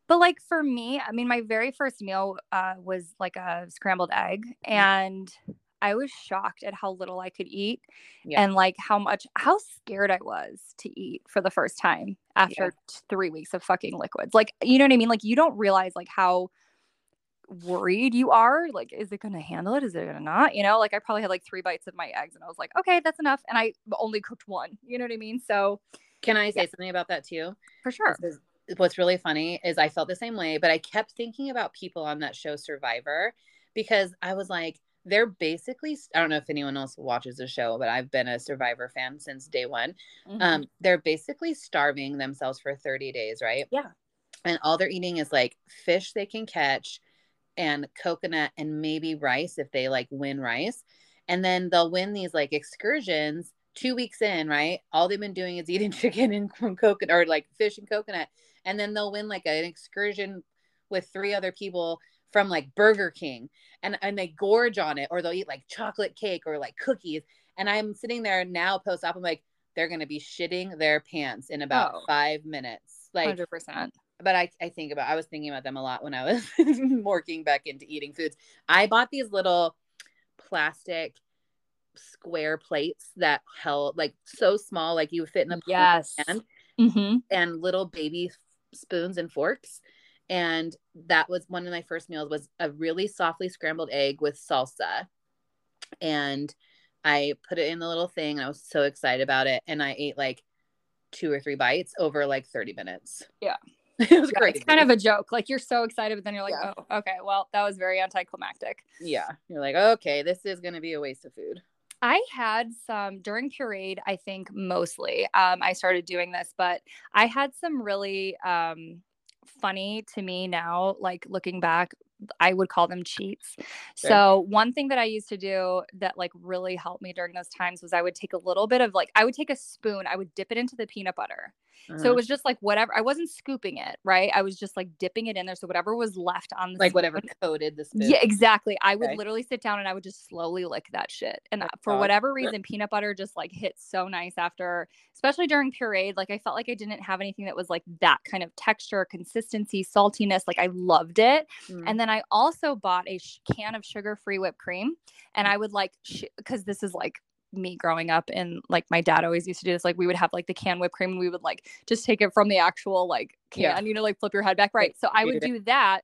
But like for me, I mean, my very first meal uh, was like a scrambled egg, and I was shocked at how little I could eat, Yeah. and like how much how scared I was to eat for the first time after t- three weeks of fucking liquids. Like, you know what I mean? Like, you don't realize like how worried you are. Like, is it gonna handle it? Is it gonna not? You know, like I probably had like three bites of my eggs, and I was like, okay, that's enough, and I only cooked one. You know what I mean? So Can I say Yeah. something about that too? For sure. Is- what's really funny is I felt the same way, but I kept thinking about people on that show Survivor because I was like, they're basically, I don't know if anyone else watches the show, but I've been a Survivor fan since day one. Mhm. Um, they're basically starving themselves for 30 days, right? Yeah. And all they're eating is like fish they can catch and coconut and maybe rice if they like win rice. And then they'll win these like excursions two weeks in, right? All they've been doing is eating chicken and coconut or like fish and coconut. And then they'll win like an excursion with three other people from like Burger King and, and they gorge on it or they'll eat like chocolate cake or like cookies. And I'm sitting there now post op, I'm like, they're gonna be shitting their pants in about Oh. five minutes. Like Hundred percent. But I, I think about I was thinking about them a lot when I was working back into eating foods. I bought these little plastic square plates that held like so small, like you would fit in the Yes. hand, Mm-hmm. and little baby spoons and forks. And that was one of my first meals was a really softly scrambled egg with salsa. And I put it in the little thing and I was so excited about it. And I ate like two or three bites over like 30 minutes. Yeah. it was Yeah, great. it's kind of a joke. Like you're so excited, but then you're like, Yeah. oh, okay, well, that was very anticlimactic. yeah. You're like, okay, this is going to be a waste of food. I had some during pureed, I think mostly. Um, I started doing this, but I had some really um funny to me now, like looking back, I would call them cheats. Sure. So one thing that I used to do that like really helped me during those times was I would take a little bit of like I would take a spoon, I would dip it into the peanut butter. So Uh-huh. it was just like whatever I wasn't scooping it, right? I was just like dipping it in there. So whatever was left on the like whatever coated the spoon. yeah, exactly. I would literally sit down and I would just slowly lick that shit. And Oh, for God. whatever reason, peanut butter just like hits so nice after, especially during pureed. Like I felt like I didn't have anything that was like that kind of texture, consistency, saltiness. Like I loved it. Mm. And then I also bought a sh- can of sugar-free whipped cream, and I would like because this is like me growing up and like my dad always used to do this like we would have like the can whipped cream and we would like just take it from the actual like can Yeah. you know like flip your head back. Right. So i would do do that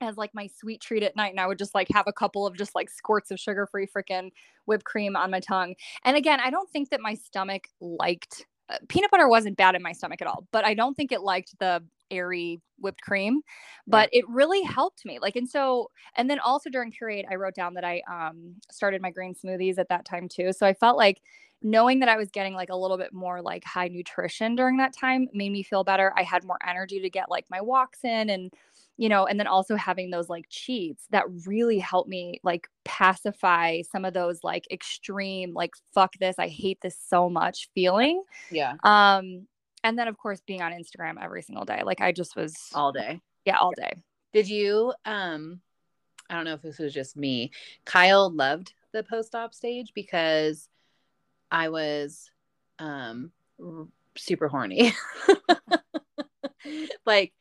as like my sweet treat at night and i would just like have a couple of just like squirts of sugar free freaking whipped cream on my tongue. And again i don't think that my stomach liked uh, peanut butter wasn't bad in my stomach at all but i don't think it liked the airy whipped cream but it really helped me like and so and then also during pureed i wrote down that i um started my green smoothies at that time too so i felt like knowing that i was getting like a little bit more like high nutrition during that time made me feel better. I had more energy to get like my walks in and you know and then also having those like cheats that really helped me like pacify some of those like extreme like fuck this i hate this so much feeling. Yeah, um and then of course being on instagram every single day like i just was all day. yeah all day Did you um I don't know if this was just me. Kyle loved the post-op stage because I was um r- super horny. like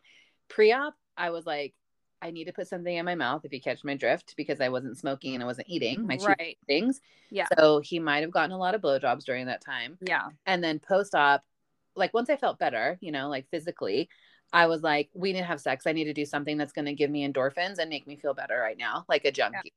pre-op, I was like I need to put something in my mouth if you catch my drift because I wasn't smoking and I wasn't eating my right things. yeah So he might have gotten a lot of blowjobs during that time. yeah And then post op, like once I felt better, you know, like physically, I was like, we need to have sex. I need to do something that's going to give me endorphins and make me feel better right now, like a junkie.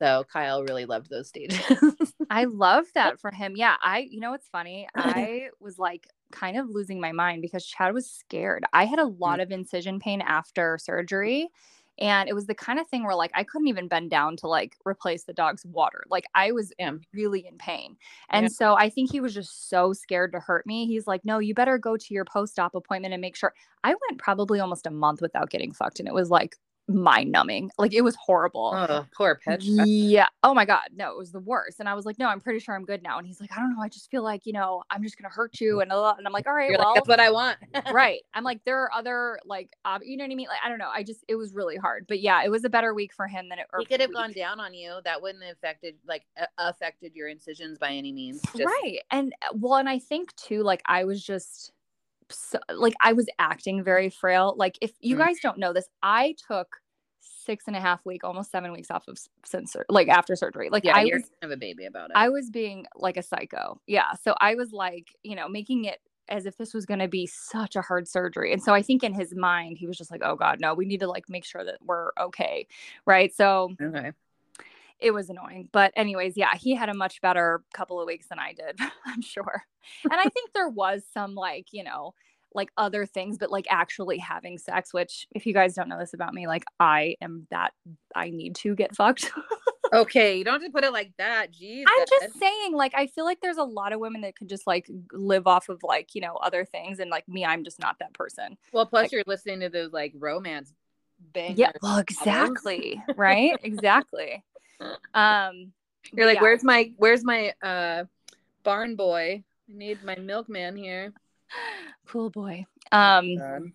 So Kyle really loved those stages. I love that for him. Yeah, I you know what's funny? I was like kind of losing my mind because Chad was scared. I had a lot mm. of incision pain after surgery. And it was the kind of thing where like I couldn't even bend down to like replace the dog's water. Like I was Yeah. Mm. really in pain. And Yeah. so I think he was just so scared to hurt me. He's like, "No, you better go to your post-op appointment and make sure." I went probably almost a month without getting fucked and it was like mind numbing. Like it was horrible. oh, poor Petra. Yeah. Oh my God. No, it was the worst. And I was like, no, I'm pretty sure I'm good now. And he's like, I don't know. I just feel like, you know, I'm just going to hurt you. And, and I'm like, all right, You're well, like, that's what I want. right. I'm like, there are other, like, uh, you know what I mean? Like, I don't know. I just, it was really hard. But yeah, it was a better week for him than it he could have week. gone down on you. That wouldn't have affected like affected your incisions by any means. Just, right. And uh, well, and I think too, like, I was just, so, like, I was acting very frail. Like, if you Mm. guys don't know this, I took six and a half week, almost seven weeks off of since, like, after surgery. Like, Yeah, I you're was, kind of a baby about it. I was being like a psycho. Yeah. So I was like, you know, making it as if this was going to be such a hard surgery. And so I think in his mind, he was just like, oh God, no, we need to like make sure that we're okay. Right. So okay. It was annoying. But anyways, yeah, he had a much better couple of weeks than I did, I'm sure. And I think there was some like, you know, like other things, but like actually having sex, which if you guys don't know this about me, like I am that I need to get fucked. okay, you don't have to put it like that. Jeez. I'm just saying, like, I feel like there's a lot of women that could just like live off of like, you know, other things. And like me, I'm just not that person. Well, plus like, you're listening to those like romance bangers. Yeah, well, exactly. right? Exactly. Um you're like, yeah. where's my where's my uh barn boy? I need my milkman here. Cool boy. Um,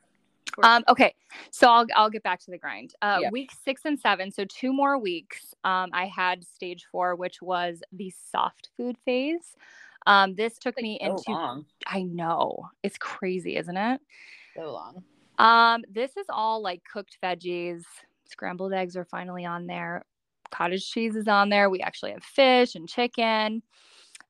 um, okay, so I'll I'll get back to the grind. Uh, yeah. Week six and seven, so two more weeks. Um, I had stage four, which was the soft food phase. Um, this took like me so into. Long. I know it's crazy, isn't it? So long. Um, this is all like cooked veggies. Scrambled eggs are finally on there. Cottage cheese is on there. We actually have fish and chicken,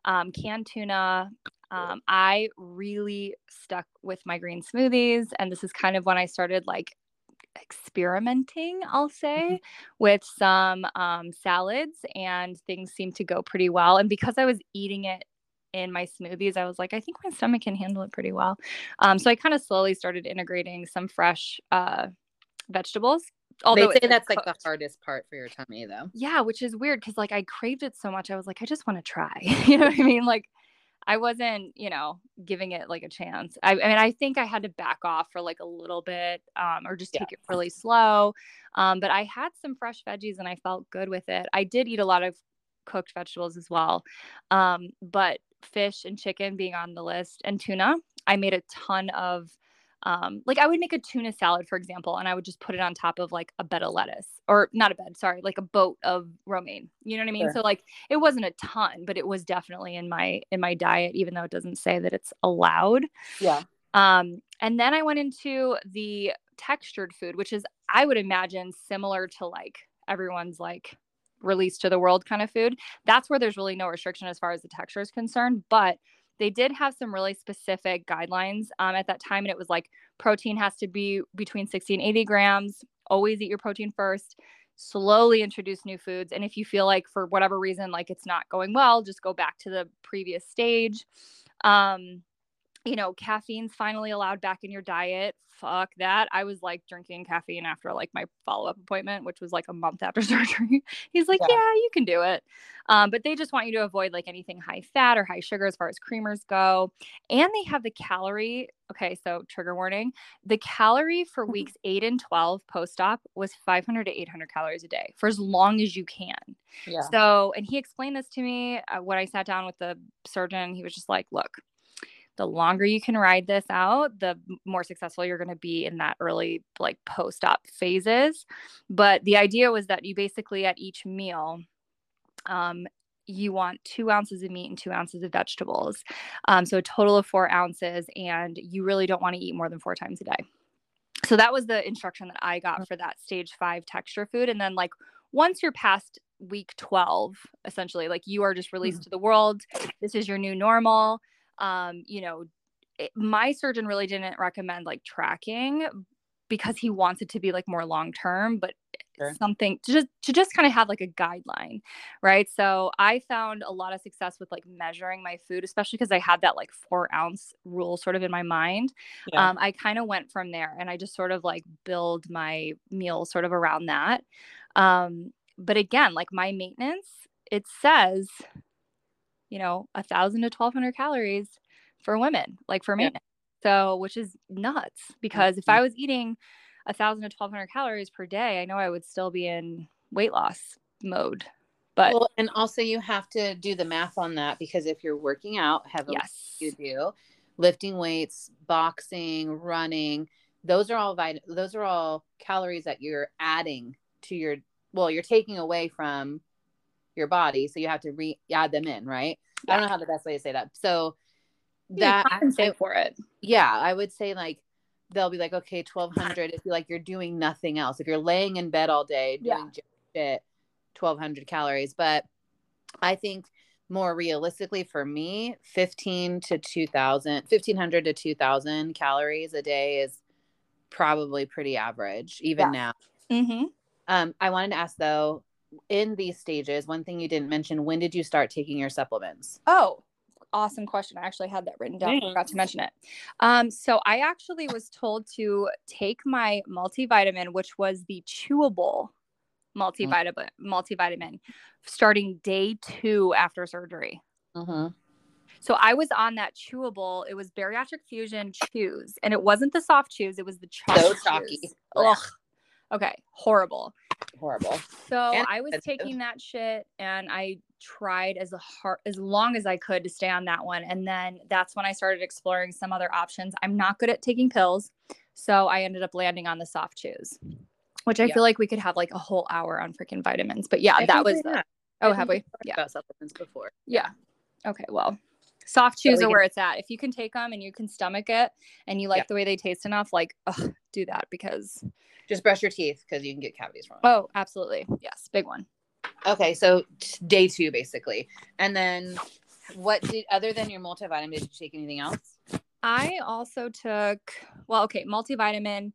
um, canned tuna, um, I really stuck with my green smoothies, and this is kind of when I started like experimenting, I'll say, mm-hmm. with some um, salads, and things seemed to go pretty well. And because I was eating it in my smoothies, I was like, I think my stomach can handle it pretty well. Um, so I kind of slowly started integrating some fresh uh, vegetables. Although they say that's like the hardest part for your tummy, though. Yeah, which is weird because like I craved it so much. I was like, I just want to try. you know what I mean? Like I wasn't, you know, giving it like a chance. I, I, mean, I think I had to back off for like a little bit um, or just yeah. take it really slow. Um, but I had some fresh veggies and I felt good with it. I did eat a lot of cooked vegetables as well. Um, but fish and chicken being on the list and tuna, I made a ton of um, like I would make a tuna salad, for example, and I would just put it on top of like a bed of lettuce or not a bed, sorry, like a boat of romaine. You know what I mean? Sure. So like it wasn't a ton, but it was definitely in my in my diet, even though it doesn't say that it's allowed. Yeah. Um, and then I went into the textured food, which is I would imagine similar to like everyone's like released to the world kind of food. That's where there's really no restriction as far as the texture is concerned, but they did have some really specific guidelines um, at that time. And it was like protein has to be between 60 and 80 grams. Always eat your protein first. Slowly introduce new foods. And if you feel like for whatever reason, like it's not going well, just go back to the previous stage. Um, you know, caffeine's finally allowed back in your diet. Fuck that. I was like drinking caffeine after like my follow up appointment, which was like a month after surgery. He's like, yeah. yeah, you can do it. Um, but they just want you to avoid like anything high fat or high sugar as far as creamers go. And they have the calorie. Okay, so trigger warning. The calorie for mm-hmm. weeks eight and 12 post op was 500 to 800 calories a day for as long as you can. Yeah. So, and he explained this to me uh, when I sat down with the surgeon. He was just like, look, the longer you can ride this out, the more successful you're going to be in that early, like post op phases. But the idea was that you basically at each meal, um, you want two ounces of meat and two ounces of vegetables. Um, so a total of four ounces, and you really don't want to eat more than four times a day. So that was the instruction that I got for that stage five texture food. And then, like, once you're past week 12, essentially, like you are just released mm-hmm. to the world, this is your new normal um, you know, it, my surgeon really didn't recommend like tracking because he wants it to be like more long term but sure. something to just to just kind of have like a guideline right so i found a lot of success with like measuring my food especially because i had that like four ounce rule sort of in my mind yeah. um, i kind of went from there and i just sort of like build my meals sort of around that um, but again like my maintenance it says you know, a thousand to twelve hundred calories for women, like for maintenance. Yeah. So, which is nuts because if I was eating a thousand to twelve hundred calories per day, I know I would still be in weight loss mode. But well, and also you have to do the math on that because if you're working out heavily, yes. you do lifting weights, boxing, running. Those are all vit- Those are all calories that you're adding to your. Well, you're taking away from your body, so you have to re add them in, right? Yeah. I don't know how the best way to say that. So that compensate for it. Yeah, I would say like they'll be like, okay, twelve hundred. if you like you're doing nothing else, if you're laying in bed all day doing yeah. shit, twelve hundred calories. But I think more realistically for me, fifteen to 2,000, 1500 to two thousand calories a day is probably pretty average even yeah. now. Mm-hmm. Um, I wanted to ask though, in these stages, one thing you didn't mention, when did you start taking your supplements? Oh, awesome question. I actually had that written down. I forgot to mention it. Um, so I actually was told to take my multivitamin, which was the chewable multivitamin, multivitamin, starting day two after surgery. Mm-hmm. So I was on that chewable. It was bariatric fusion chews, and it wasn't the soft chews. It was the chalk So chalky. Ugh. Okay, horrible. Horrible. So And I was taking that shit, and I tried as a hard as long as I could to stay on that one. And then that's when I started exploring some other options. I'm not good at taking pills, so I ended up landing on the soft chews, which I Yeah. feel like we could have like a whole hour on freaking vitamins. But yeah, I that was the, oh, I have we? Yeah, About supplements before. yeah. Okay, well, soft So chews we are can- where it's at. If you can take them and you can stomach it, and you like Yeah. the way they taste enough, like, ugh, do that because Just brush your teeth because you can get cavities from them. oh, absolutely, yes, big one. Okay, so t- day two basically, and then what did other than your multivitamin? Did you take anything else? I also took well, okay, multivitamin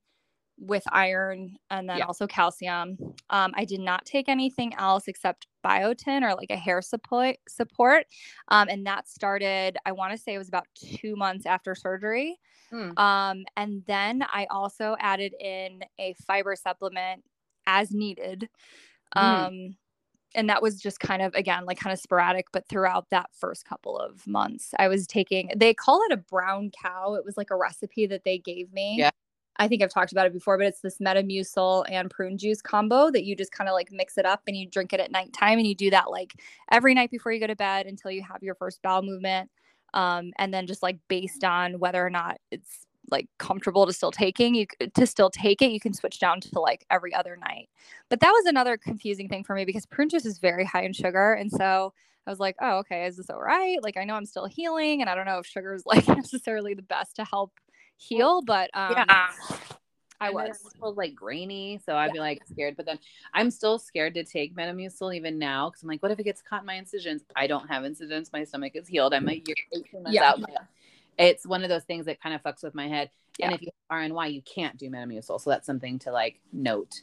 with iron and then Yeah. also calcium. Um, I did not take anything else except biotin or like a hair support support. Um, and that started, I want to say it was about two months after surgery. Hmm. Um, and then I also added in a fiber supplement as needed. Mm. Um, and that was just kind of again like kind of sporadic but throughout that first couple of months i was taking they call it a brown cow it was like a recipe that they gave me Yeah. I think i've talked about it before but it's this metamucil and prune juice combo that you just kind of like mix it up and you drink it at nighttime and you do that like every night before you go to bed until you have your first bowel movement um, and then just like based on whether or not it's like comfortable to still taking you to still take it you can switch down to like every other night. But that was another confusing thing for me because prune juice is very high in sugar and so i was like oh okay is this all right? Like i know i'm still healing and i don't know if sugar is like necessarily the best to help heal but um i And was it was like grainy, so I'd be like scared. But then I'm still scared to take Metamucil even now because I'm like, what if it gets caught in my incisions? I don't have incisions. My stomach is healed. I'm a year, 18 months Yeah. out. It's one of those things that kind of fucks with my head. And if you have RNY, you can't do Metamucil, so that's something to like note.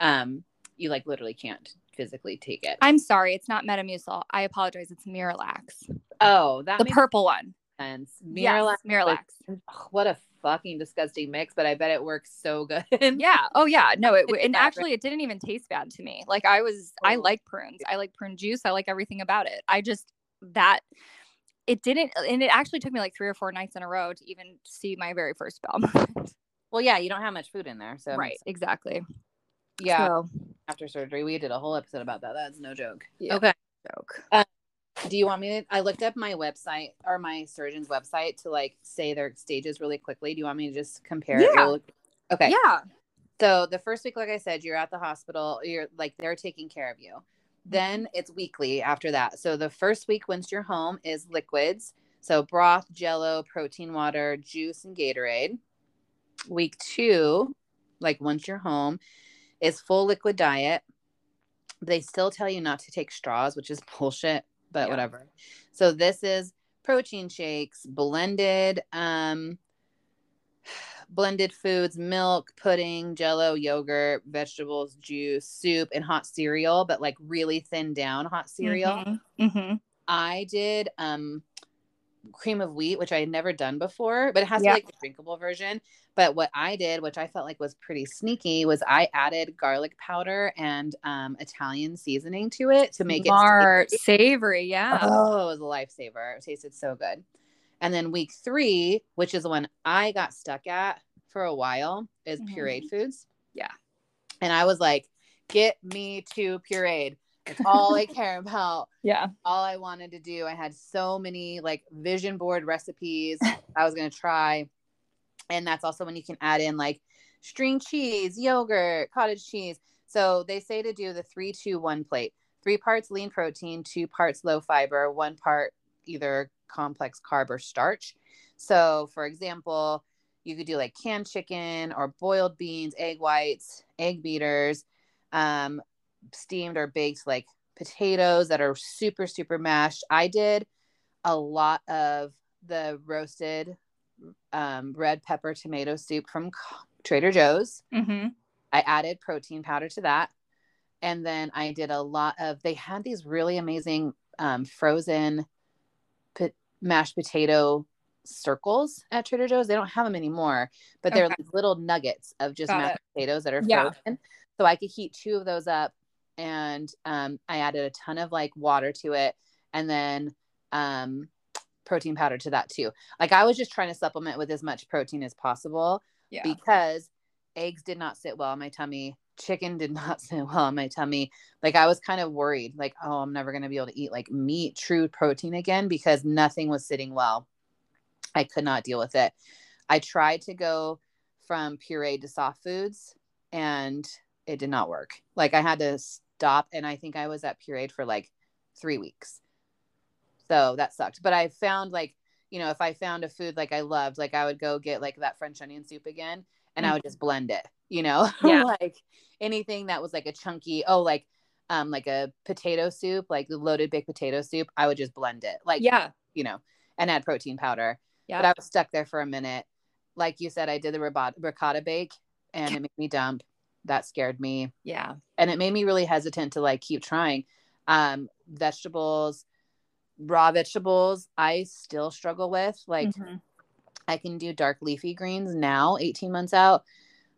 Um, you like literally can't physically take it. i'm sorry it's not metamucil i apologize it's miralax oh, that the makes purple one sense. yes, Miralax. miralax Ugh, what a fucking disgusting mix, but I bet it works so good. yeah oh yeah no it and actually it didn't even taste bad to me like i was i Oh. like prunes i like prune juice i like everything about it i just that it didn't and it actually took me like three or four nights in a row to even see my very first movement Well, yeah, you don't have much food in there, so right exactly Yeah, so, after surgery, we did a whole episode about that. That's no joke. Yeah. Okay. joke uh, Do you want me to? I looked up my website or my surgeon's website to like say their stages really quickly. Do you want me to just compare? Yeah. really- Okay. yeah So the first week, like I said, you're at the hospital. You're like they're taking care of you. Then it's weekly after that. So the first week once you're home is liquids. So broth, jello, protein water, juice, and Gatorade. Week two, like once you're home, is full liquid diet. They still tell you not to take straws, which is bullshit, but Yeah. whatever. So this is protein shakes, blended, um, blended foods, milk, pudding, jello, yogurt, vegetables, juice, soup, and hot cereal, but like really thin down hot cereal. Mhm, mhm. I did um cream of wheat, which I had never done before, but it has Yeah. to be like the drinkable version. But what I did, which I felt like was pretty sneaky, was I added garlic powder and um, Italian seasoning to it to make Smart, it savory yeah Oh, it was a lifesaver. It tasted so good. And then week three, which is the one I got stuck at for a while, is Mhm. pureed foods. Yeah. And I was like, get me to pureed. That's all I care about. yeah All I wanted to do. I had so many like vision board recipes I was going to try. And that's also when you can add in like string cheese, yogurt, cottage cheese. So they say to do the three, two, one plate three parts lean protein, two parts low fiber, one part either complex carb or starch. So, for example, you could do like canned chicken or boiled beans, egg whites, egg beaters, um, steamed or baked like potatoes that are super, super mashed. I did a lot of the roasted um, red pepper tomato soup from Trader Joe's. hmm I added protein powder to that. And then I did a lot of, they had these really amazing um, frozen po- mashed potato circles at Trader Joe's. They don't have them anymore, but they're Okay. like little nuggets of just Got mashed potatoes that are Yeah. frozen. So I could heat two of those up and um, I added a ton of like water to it and then um, protein powder to that too. Like I was just trying to supplement with as much protein as possible Yeah. because eggs did not sit well in my tummy. Chicken did not sit well in my tummy. Like I was kind of worried, like, oh, I'm never going to be able to eat like meat, true protein again because nothing was sitting well. I could not deal with it. I tried to go from puree to soft foods and it did not work. Like I had to stop and I think I was at pureed for like three weeks. So that sucked. But I found like, you know, if I found a food like I loved, like I would go get like that French onion soup again and I would just blend it, you know, Yeah. like anything that was like a chunky, oh, like, um, like a potato soup, like the loaded baked potato soup, I would just blend it, like, yeah. you know, and add protein powder. Yeah. But I was stuck there for a minute. Like you said, I did the ricotta bake and it made me dump. That scared me yeah. and it made me really hesitant to like keep trying um vegetables raw vegetables i still struggle with like Mhm. i can do dark leafy greens now 18 months out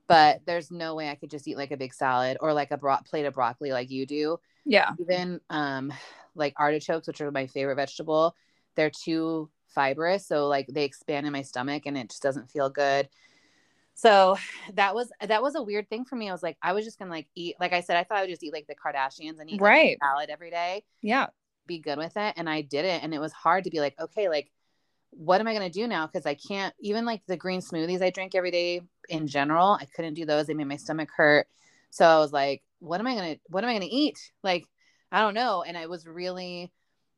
but there's no way i could just eat like a big salad or like a bro- plate of broccoli like you do Yeah. even um like artichokes which are my favorite vegetable they're too fibrous so like they expand in my stomach and it just doesn't feel good so that was that was a weird thing for me. I was like i was just gonna like eat like i said i thought i would just eat like the kardashians and eat like, Right. salad every day. Yeah. be good with it and i didn't and it was hard to be like okay like what am i going to do now? Because i can't even like the green smoothies i drink every day in general i couldn't do those. They made my stomach hurt. So i was like what am i going to what am i to eat? Like i don't know and it was really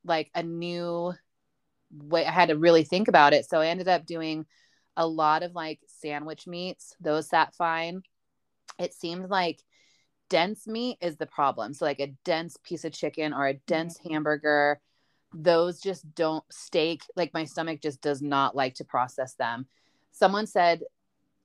like a new way i had to really think about it. So i ended up doing a lot of like sandwich meats those sat fine. It seemed like dense meat is the problem. So like a dense piece of chicken or a mm-hmm. dense hamburger those just don't steak like my stomach just does not like to process them. Someone said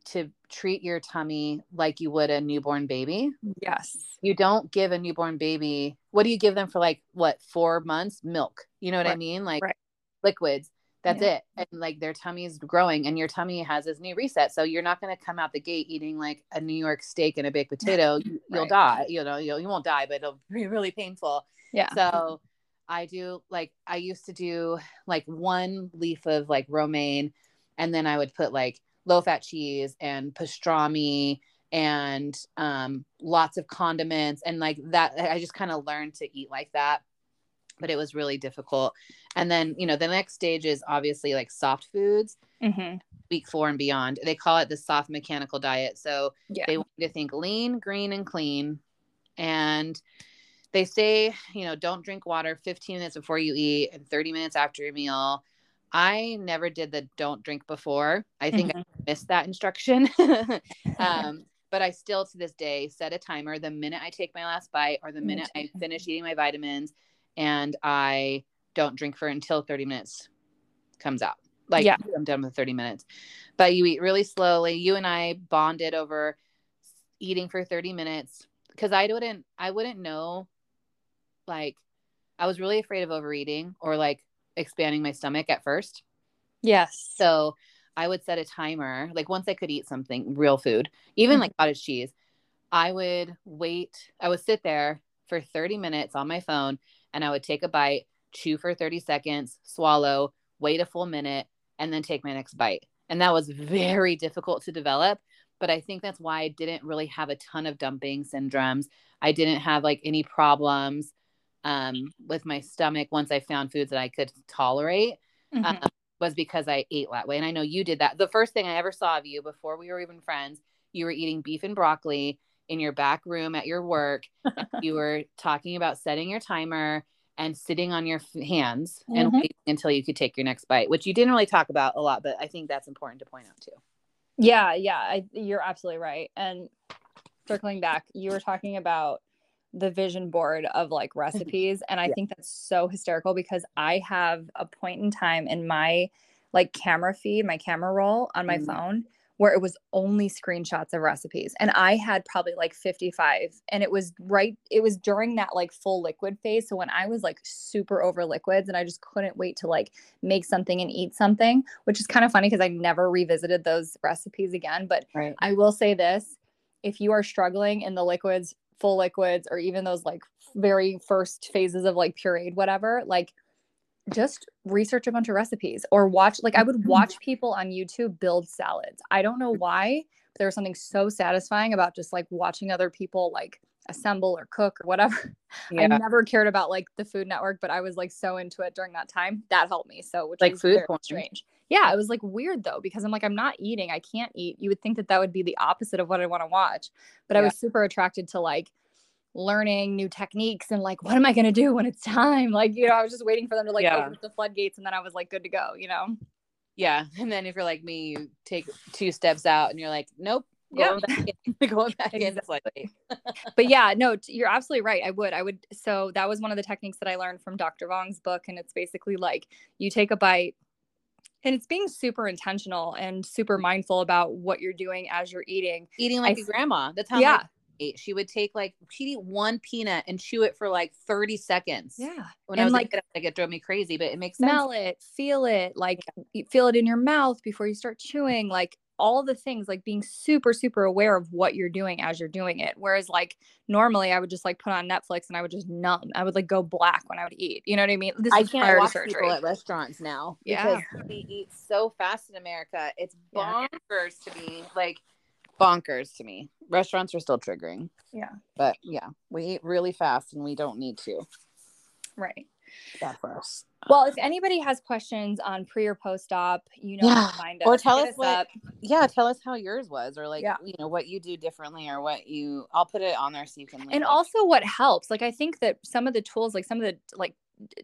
to treat your tummy like you would a newborn baby. Yes. you don't give a newborn baby what do you give them for like what four months? Milk. You know what i mean? Like right. liquids that's Yeah. it and like their tummy is growing and your tummy has this new reset so you're not going to come out the gate eating like a new york steak and a baked potato You- you'll Right. die you know you'll, you won't die but it'll be really painful Yeah. so I do like I used to do like one leaf of like romaine and then I would put like low fat cheese and pastrami and um lots of condiments and like that I just kind of learned to eat like that but it was really difficult and then you know the next stage is obviously like soft foods hmm week 4 and beyond they call it the soft mechanical diet so Yeah. they want you to think lean, green, and clean. And they say, you know, don't drink water 15 minutes before you eat and 30 minutes after your meal. I never did the don't drink before. I think I missed that instruction. um, but I still to this day set a timer the minute I take my last bite or the minute I finish eating my vitamins and I don't drink for until 30 minutes comes out. Like Yeah. I'm done with 30 minutes. But you eat really slowly. You and I bonded over eating for 30 minutes because I wouldn't I wouldn't know like I was really afraid of overeating or like expanding my stomach at first. Yes. So I would set a timer, like once I could eat something, real food, even Mhm. like cottage cheese, I would wait, I would sit there for 30 minutes on my phone and I would take a bite, chew for 30 seconds, swallow, wait a full minute, and then take my next bite. And that was very difficult to develop. But I think that's why I didn't really have a ton of dumping syndromes. I didn't have like any problems um, with my stomach once I found foods that I could tolerate Mhm. um, was because I ate that way. And I know you did that. The first thing I ever saw of you before we were even friends, you were eating beef and broccoli in your back room at your work. you were talking about setting your timer and sitting on your hands and Mhm. waiting until you could take your next bite, which you didn't really talk about a lot, but I think that's important to point out too. Yeah, yeah, I, you're absolutely right. And circling back, you were talking about the vision board of like recipes, and I Yeah. think that's so hysterical because I have a point in time in my like camera feed, my camera roll on my Mhm. phone where it was only screenshots of recipes and i had probably like 55 and it was right it was during that like full liquid phase so when i was like super over liquids and i just couldn't wait to like make something and eat something which is kind of funny because i never revisited those recipes again but Right. i will say this if you are struggling in the liquids full liquids or even those like very first phases of like pureed whatever like just research a bunch of recipes or watch like i would mm-hmm. watch people on youtube build salads. I don't know why but there was something so satisfying about just like watching other people like assemble or cook or whatever. I never cared about like the food network but i was like so into it during that time. That helped me so which Like was food porn. strange. Yeah it was like weird though because i'm like i'm not eating. I can't eat. You would think that that would be the opposite of what i want to watch but i was super attracted to like learning new techniques and like what am i going to do when it's time like you know i was just waiting for them to like Yeah. open the floodgates and then i was like good to go you know Yeah. And then if you're like me, you take two steps out and you're like, nope. Yeah. Going back in, going back in slightly. but yeah no t- you're absolutely right i would i would so that was one of the techniques that i learned from dr vong's book and it's basically like you take a bite and it's being super intentional and super mindful about what you're doing as you're eating Eating like I a grandma. That's how yeah ate. She would take like she'd eat one peanut and chew it for like 30 seconds. yeah When I And, was like- like, like it drove me crazy, but it makes sense. smell it feel it like feel it in your mouth before you start chewing like all the things like being super super aware of what you're doing as you're doing it whereas like normally i would just like put on netflix and i would just numb i would like go black when i would eat you know what i mean this I is can't watch surgery. people at restaurants now Yeah. because we eat so fast in America. It's Yeah. bonkers to me. Like bonkers to me. Restaurants are still triggering. Yeah. But yeah, we eat really fast and we don't need to. right Bad for us. well if anybody has questions on pre or post op you know Yeah. find Or tell Hit us what- up. Yeah, tell us how yours was or like Yeah. you know what you do differently or what you I'll put it on there so you can and it. also what helps like i think that some of the tools like some of the like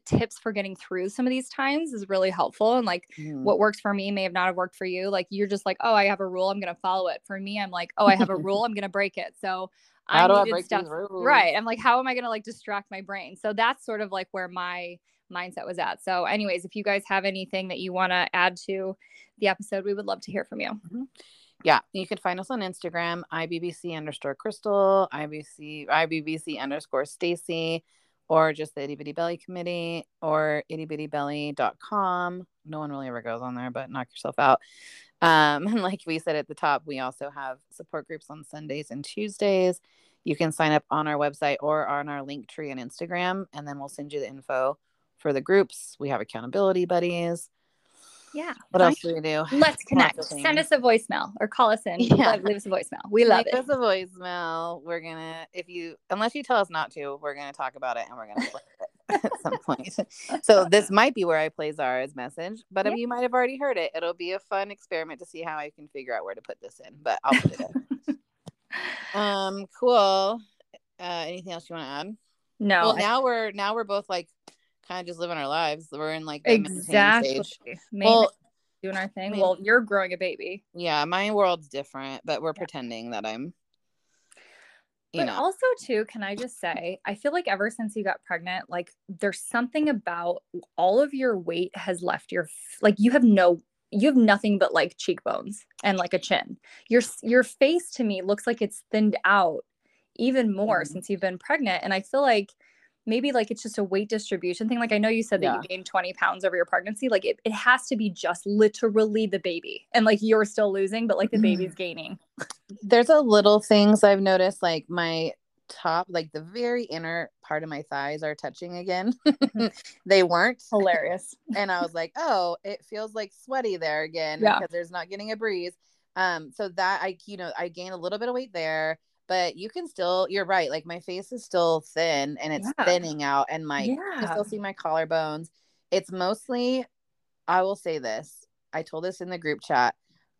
tips for getting through some of these times is really helpful and like Mhm. what works for me may have not have worked for you like you're just like oh i have a rule i'm gonna follow it. For me i'm like oh i have a rule i'm gonna break it. So how I do I break stuff right i'm like how am i gonna like distract my brain? So that's sort of like where my mindset was at. So anyways if you guys have anything that you want to add to the episode we would love to hear from you. Yeah, you can find us on Instagram, IBBC underscore Crystal, IBC IBBC underscore Staci, or just the Itty Bitty Belly Committee, or itty bitty belly.com. No one really ever goes on there, but knock yourself out. Um, and like we said at the top, we also have support groups on Sundays and Tuesdays. You can sign up on our website or on our link tree and Instagram, and then we'll send you the info for the groups. We have accountability buddies. Yeah What else do we do? let's connect send us a voicemail or call us in Yeah. Leave- leave us a voicemail we love Leave it Leave us a voicemail. We're gonna, if you, unless you tell us not to, we're gonna talk about it and we're gonna play it at some point. So this might be where I play Zara's message, but Yeah. you might have already heard it. It'll be a fun experiment to see how I can figure out where to put this in, but I'll put it in. um, cool. Uh, anything else you want to add? no well, I- now we're now we're both like kind of just living our lives. We're in like exactly Well, doing our thing mean- well you're growing a baby yeah, my world's different, but we're Yeah. pretending that I'm. You but know, also too can i just say i feel like ever since you got pregnant like there's something about all of your weight has left your like you have no you have nothing but like cheekbones and like a chin your your face to me looks like it's thinned out even more Mhm. since you've been pregnant and i feel like maybe like it's just a weight distribution thing like i know you said that Yeah. you gained 20 pounds over your pregnancy like it, it has to be just literally the baby and like you're still losing but like the baby's gaining there's a little things I've noticed, like my top, like the very inner part of my thighs are touching again. they weren't. hilarious And I was like, oh, it feels like sweaty there again Yeah. because there's not getting a breeze. Um, so that I, you know, I gained a little bit of weight there, but you can still, you're right. Like my face is still thin and it's Yeah. thinning out, and my, you yeah can still see my collarbones. It's mostly, I will say this. I told this in the group chat.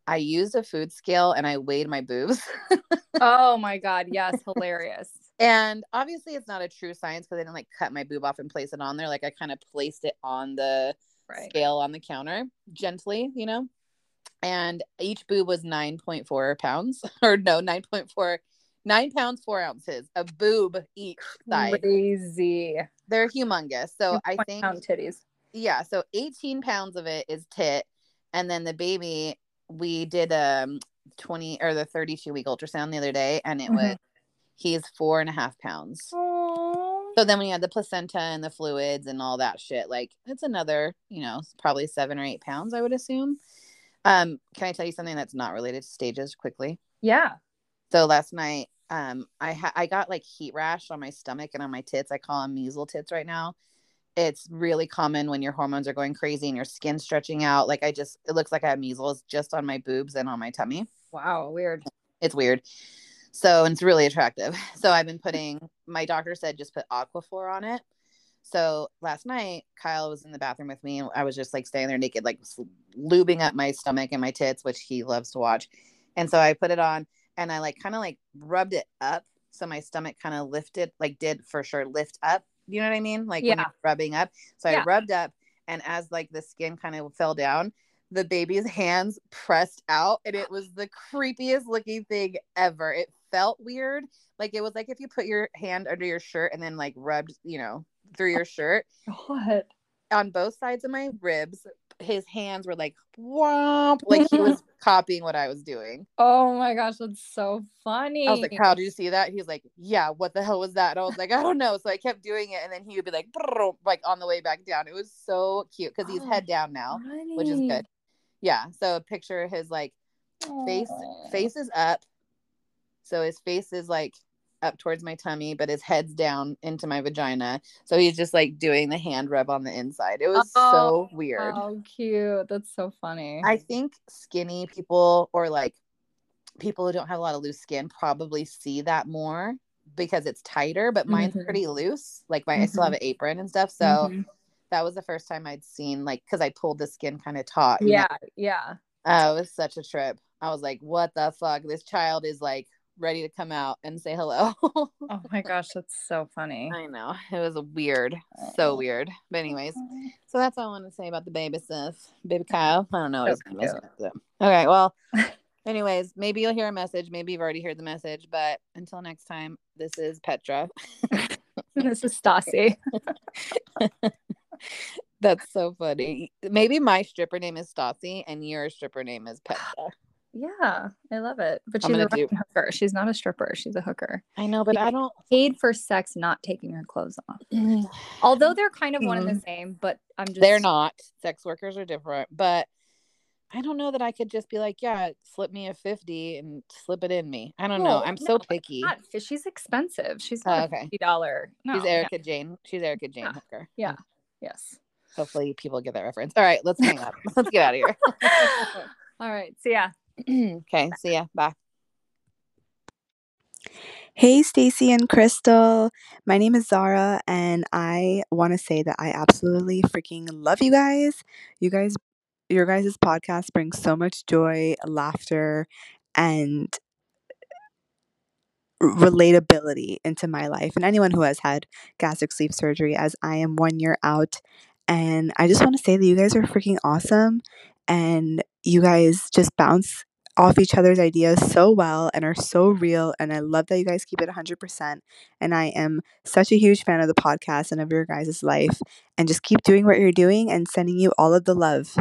I used a food scale and I weighed my boobs. Oh my god, yes, hilarious. and obviously it's not a true science because I didn't like cut my boob off and place it on there. Like I kind of placed it on the Right. scale on the counter gently, you know. And each boob was 9.4 pounds, or no, 9.4, nine pounds, four ounces, a boob each side. Crazy. They're humongous. So I think, titties. yeah, so 18 pounds of it is tit. And then the baby, we did um 20 or the 32 week ultrasound the other day, and it Mhm. was he's four and a half pounds. Aww. So then when you add the placenta and the fluids and all that shit, like it's another, you know, probably seven or eight pounds, I would assume. Um, can I tell you something that's not related to stages quickly? Yeah. So last night, um, I ha- I got like heat rash on my stomach and on my tits. I call them measles tits right now. It's really common when your hormones are going crazy and your skin stretching out. Like I just, it looks like I have measles just on my boobs and on my tummy. Wow. Weird. It's weird. So and it's really attractive. So I've been putting. My doctor said just put Aquaphor on it. So last night, Kyle was in the bathroom with me, and I was just like staying there naked, like lubing up my stomach and my tits, which he loves to watch. And so I put it on, and I like kind of like rubbed it up, so my stomach kind of lifted, like did for sure lift up. You know what I mean? Like Yeah. rubbing up. So Yeah. I rubbed up, and as like the skin kind of fell down, the baby's hands pressed out, and it was the creepiest looking thing ever. It felt weird, like it was like if you put your hand under your shirt and then like rubbed, you know, through your shirt What? on both sides of my ribs. His hands were like womp, like he was copying what I was doing. Oh my gosh, that's so funny. I was like, "How did you see that?" He's like, "Yeah, what the hell was that?" And I was like, "I don't know." So I kept doing it, and then he would be like, like on the way back down. It was so cute because he's Oh, head down now, which is good. Yeah. So picture his like face Aw. face is up, so his face is like up towards my tummy, but his head's down into my vagina. So he's just like doing the hand rub on the inside. It was so weird. Oh, cute. That's so funny. I think skinny people or like people who don't have a lot of loose skin probably see that more because it's tighter, but mine's Mhm. pretty loose. Like my I still have an apron and stuff. So Mhm. that was the first time I'd seen like because I pulled the skin kind of taut. you know? yeah, yeah. Oh, it was such a trip. I was like, what the fuck? This child is like ready to come out and say hello. Oh my gosh, that's so funny. I know. It was a weird. So weird. But anyways, so that's all I want to say about the baby stuff. Baby Kyle. I don't know So name is. cute. So- uh, Okay, well, anyways, maybe you'll hear a message. Maybe you've already heard the message. But until next time, this is Petra. this is Stassi. That's so funny. Maybe my stripper name is Stassi and your stripper name is Petra. Yeah, I love it. But she's a do- hooker. She's not a stripper. She's a hooker. I know, but I don't. Paid for sex, not taking her clothes off. Mm-hmm. Although they're kind of one and the mm-hmm. same, but I'm just They're not. Sex workers are different, but I don't know that I could just be like, yeah, slip me a 50 and slip it in me. I don't know. I'm no, so picky. Not, she's expensive. She's Oh, okay. a fifty dollar. No, She's Erika Jayne. She's Erika Jayne Yeah. Hooker. Yeah. Mm. Yes. Hopefully people get that reference. All right, let's hang up. let's get out of here. All right. So yeah. okay, see ya. Bye. Hey, Staci and Crystal. My name is Zara, and I want to say that I absolutely freaking love you guys. You guys, your guys' podcast brings so much joy, laughter, and relatability into my life and anyone who has had gastric sleeve surgery, as I am one year out. And I just want to say that you guys are freaking awesome, and you guys just bounce off each other's ideas so well and are so real. And I love that you guys keep it 100%. And I am such a huge fan of the podcast and of your guys' life. And just keep doing what you're doing and sending you all of the love.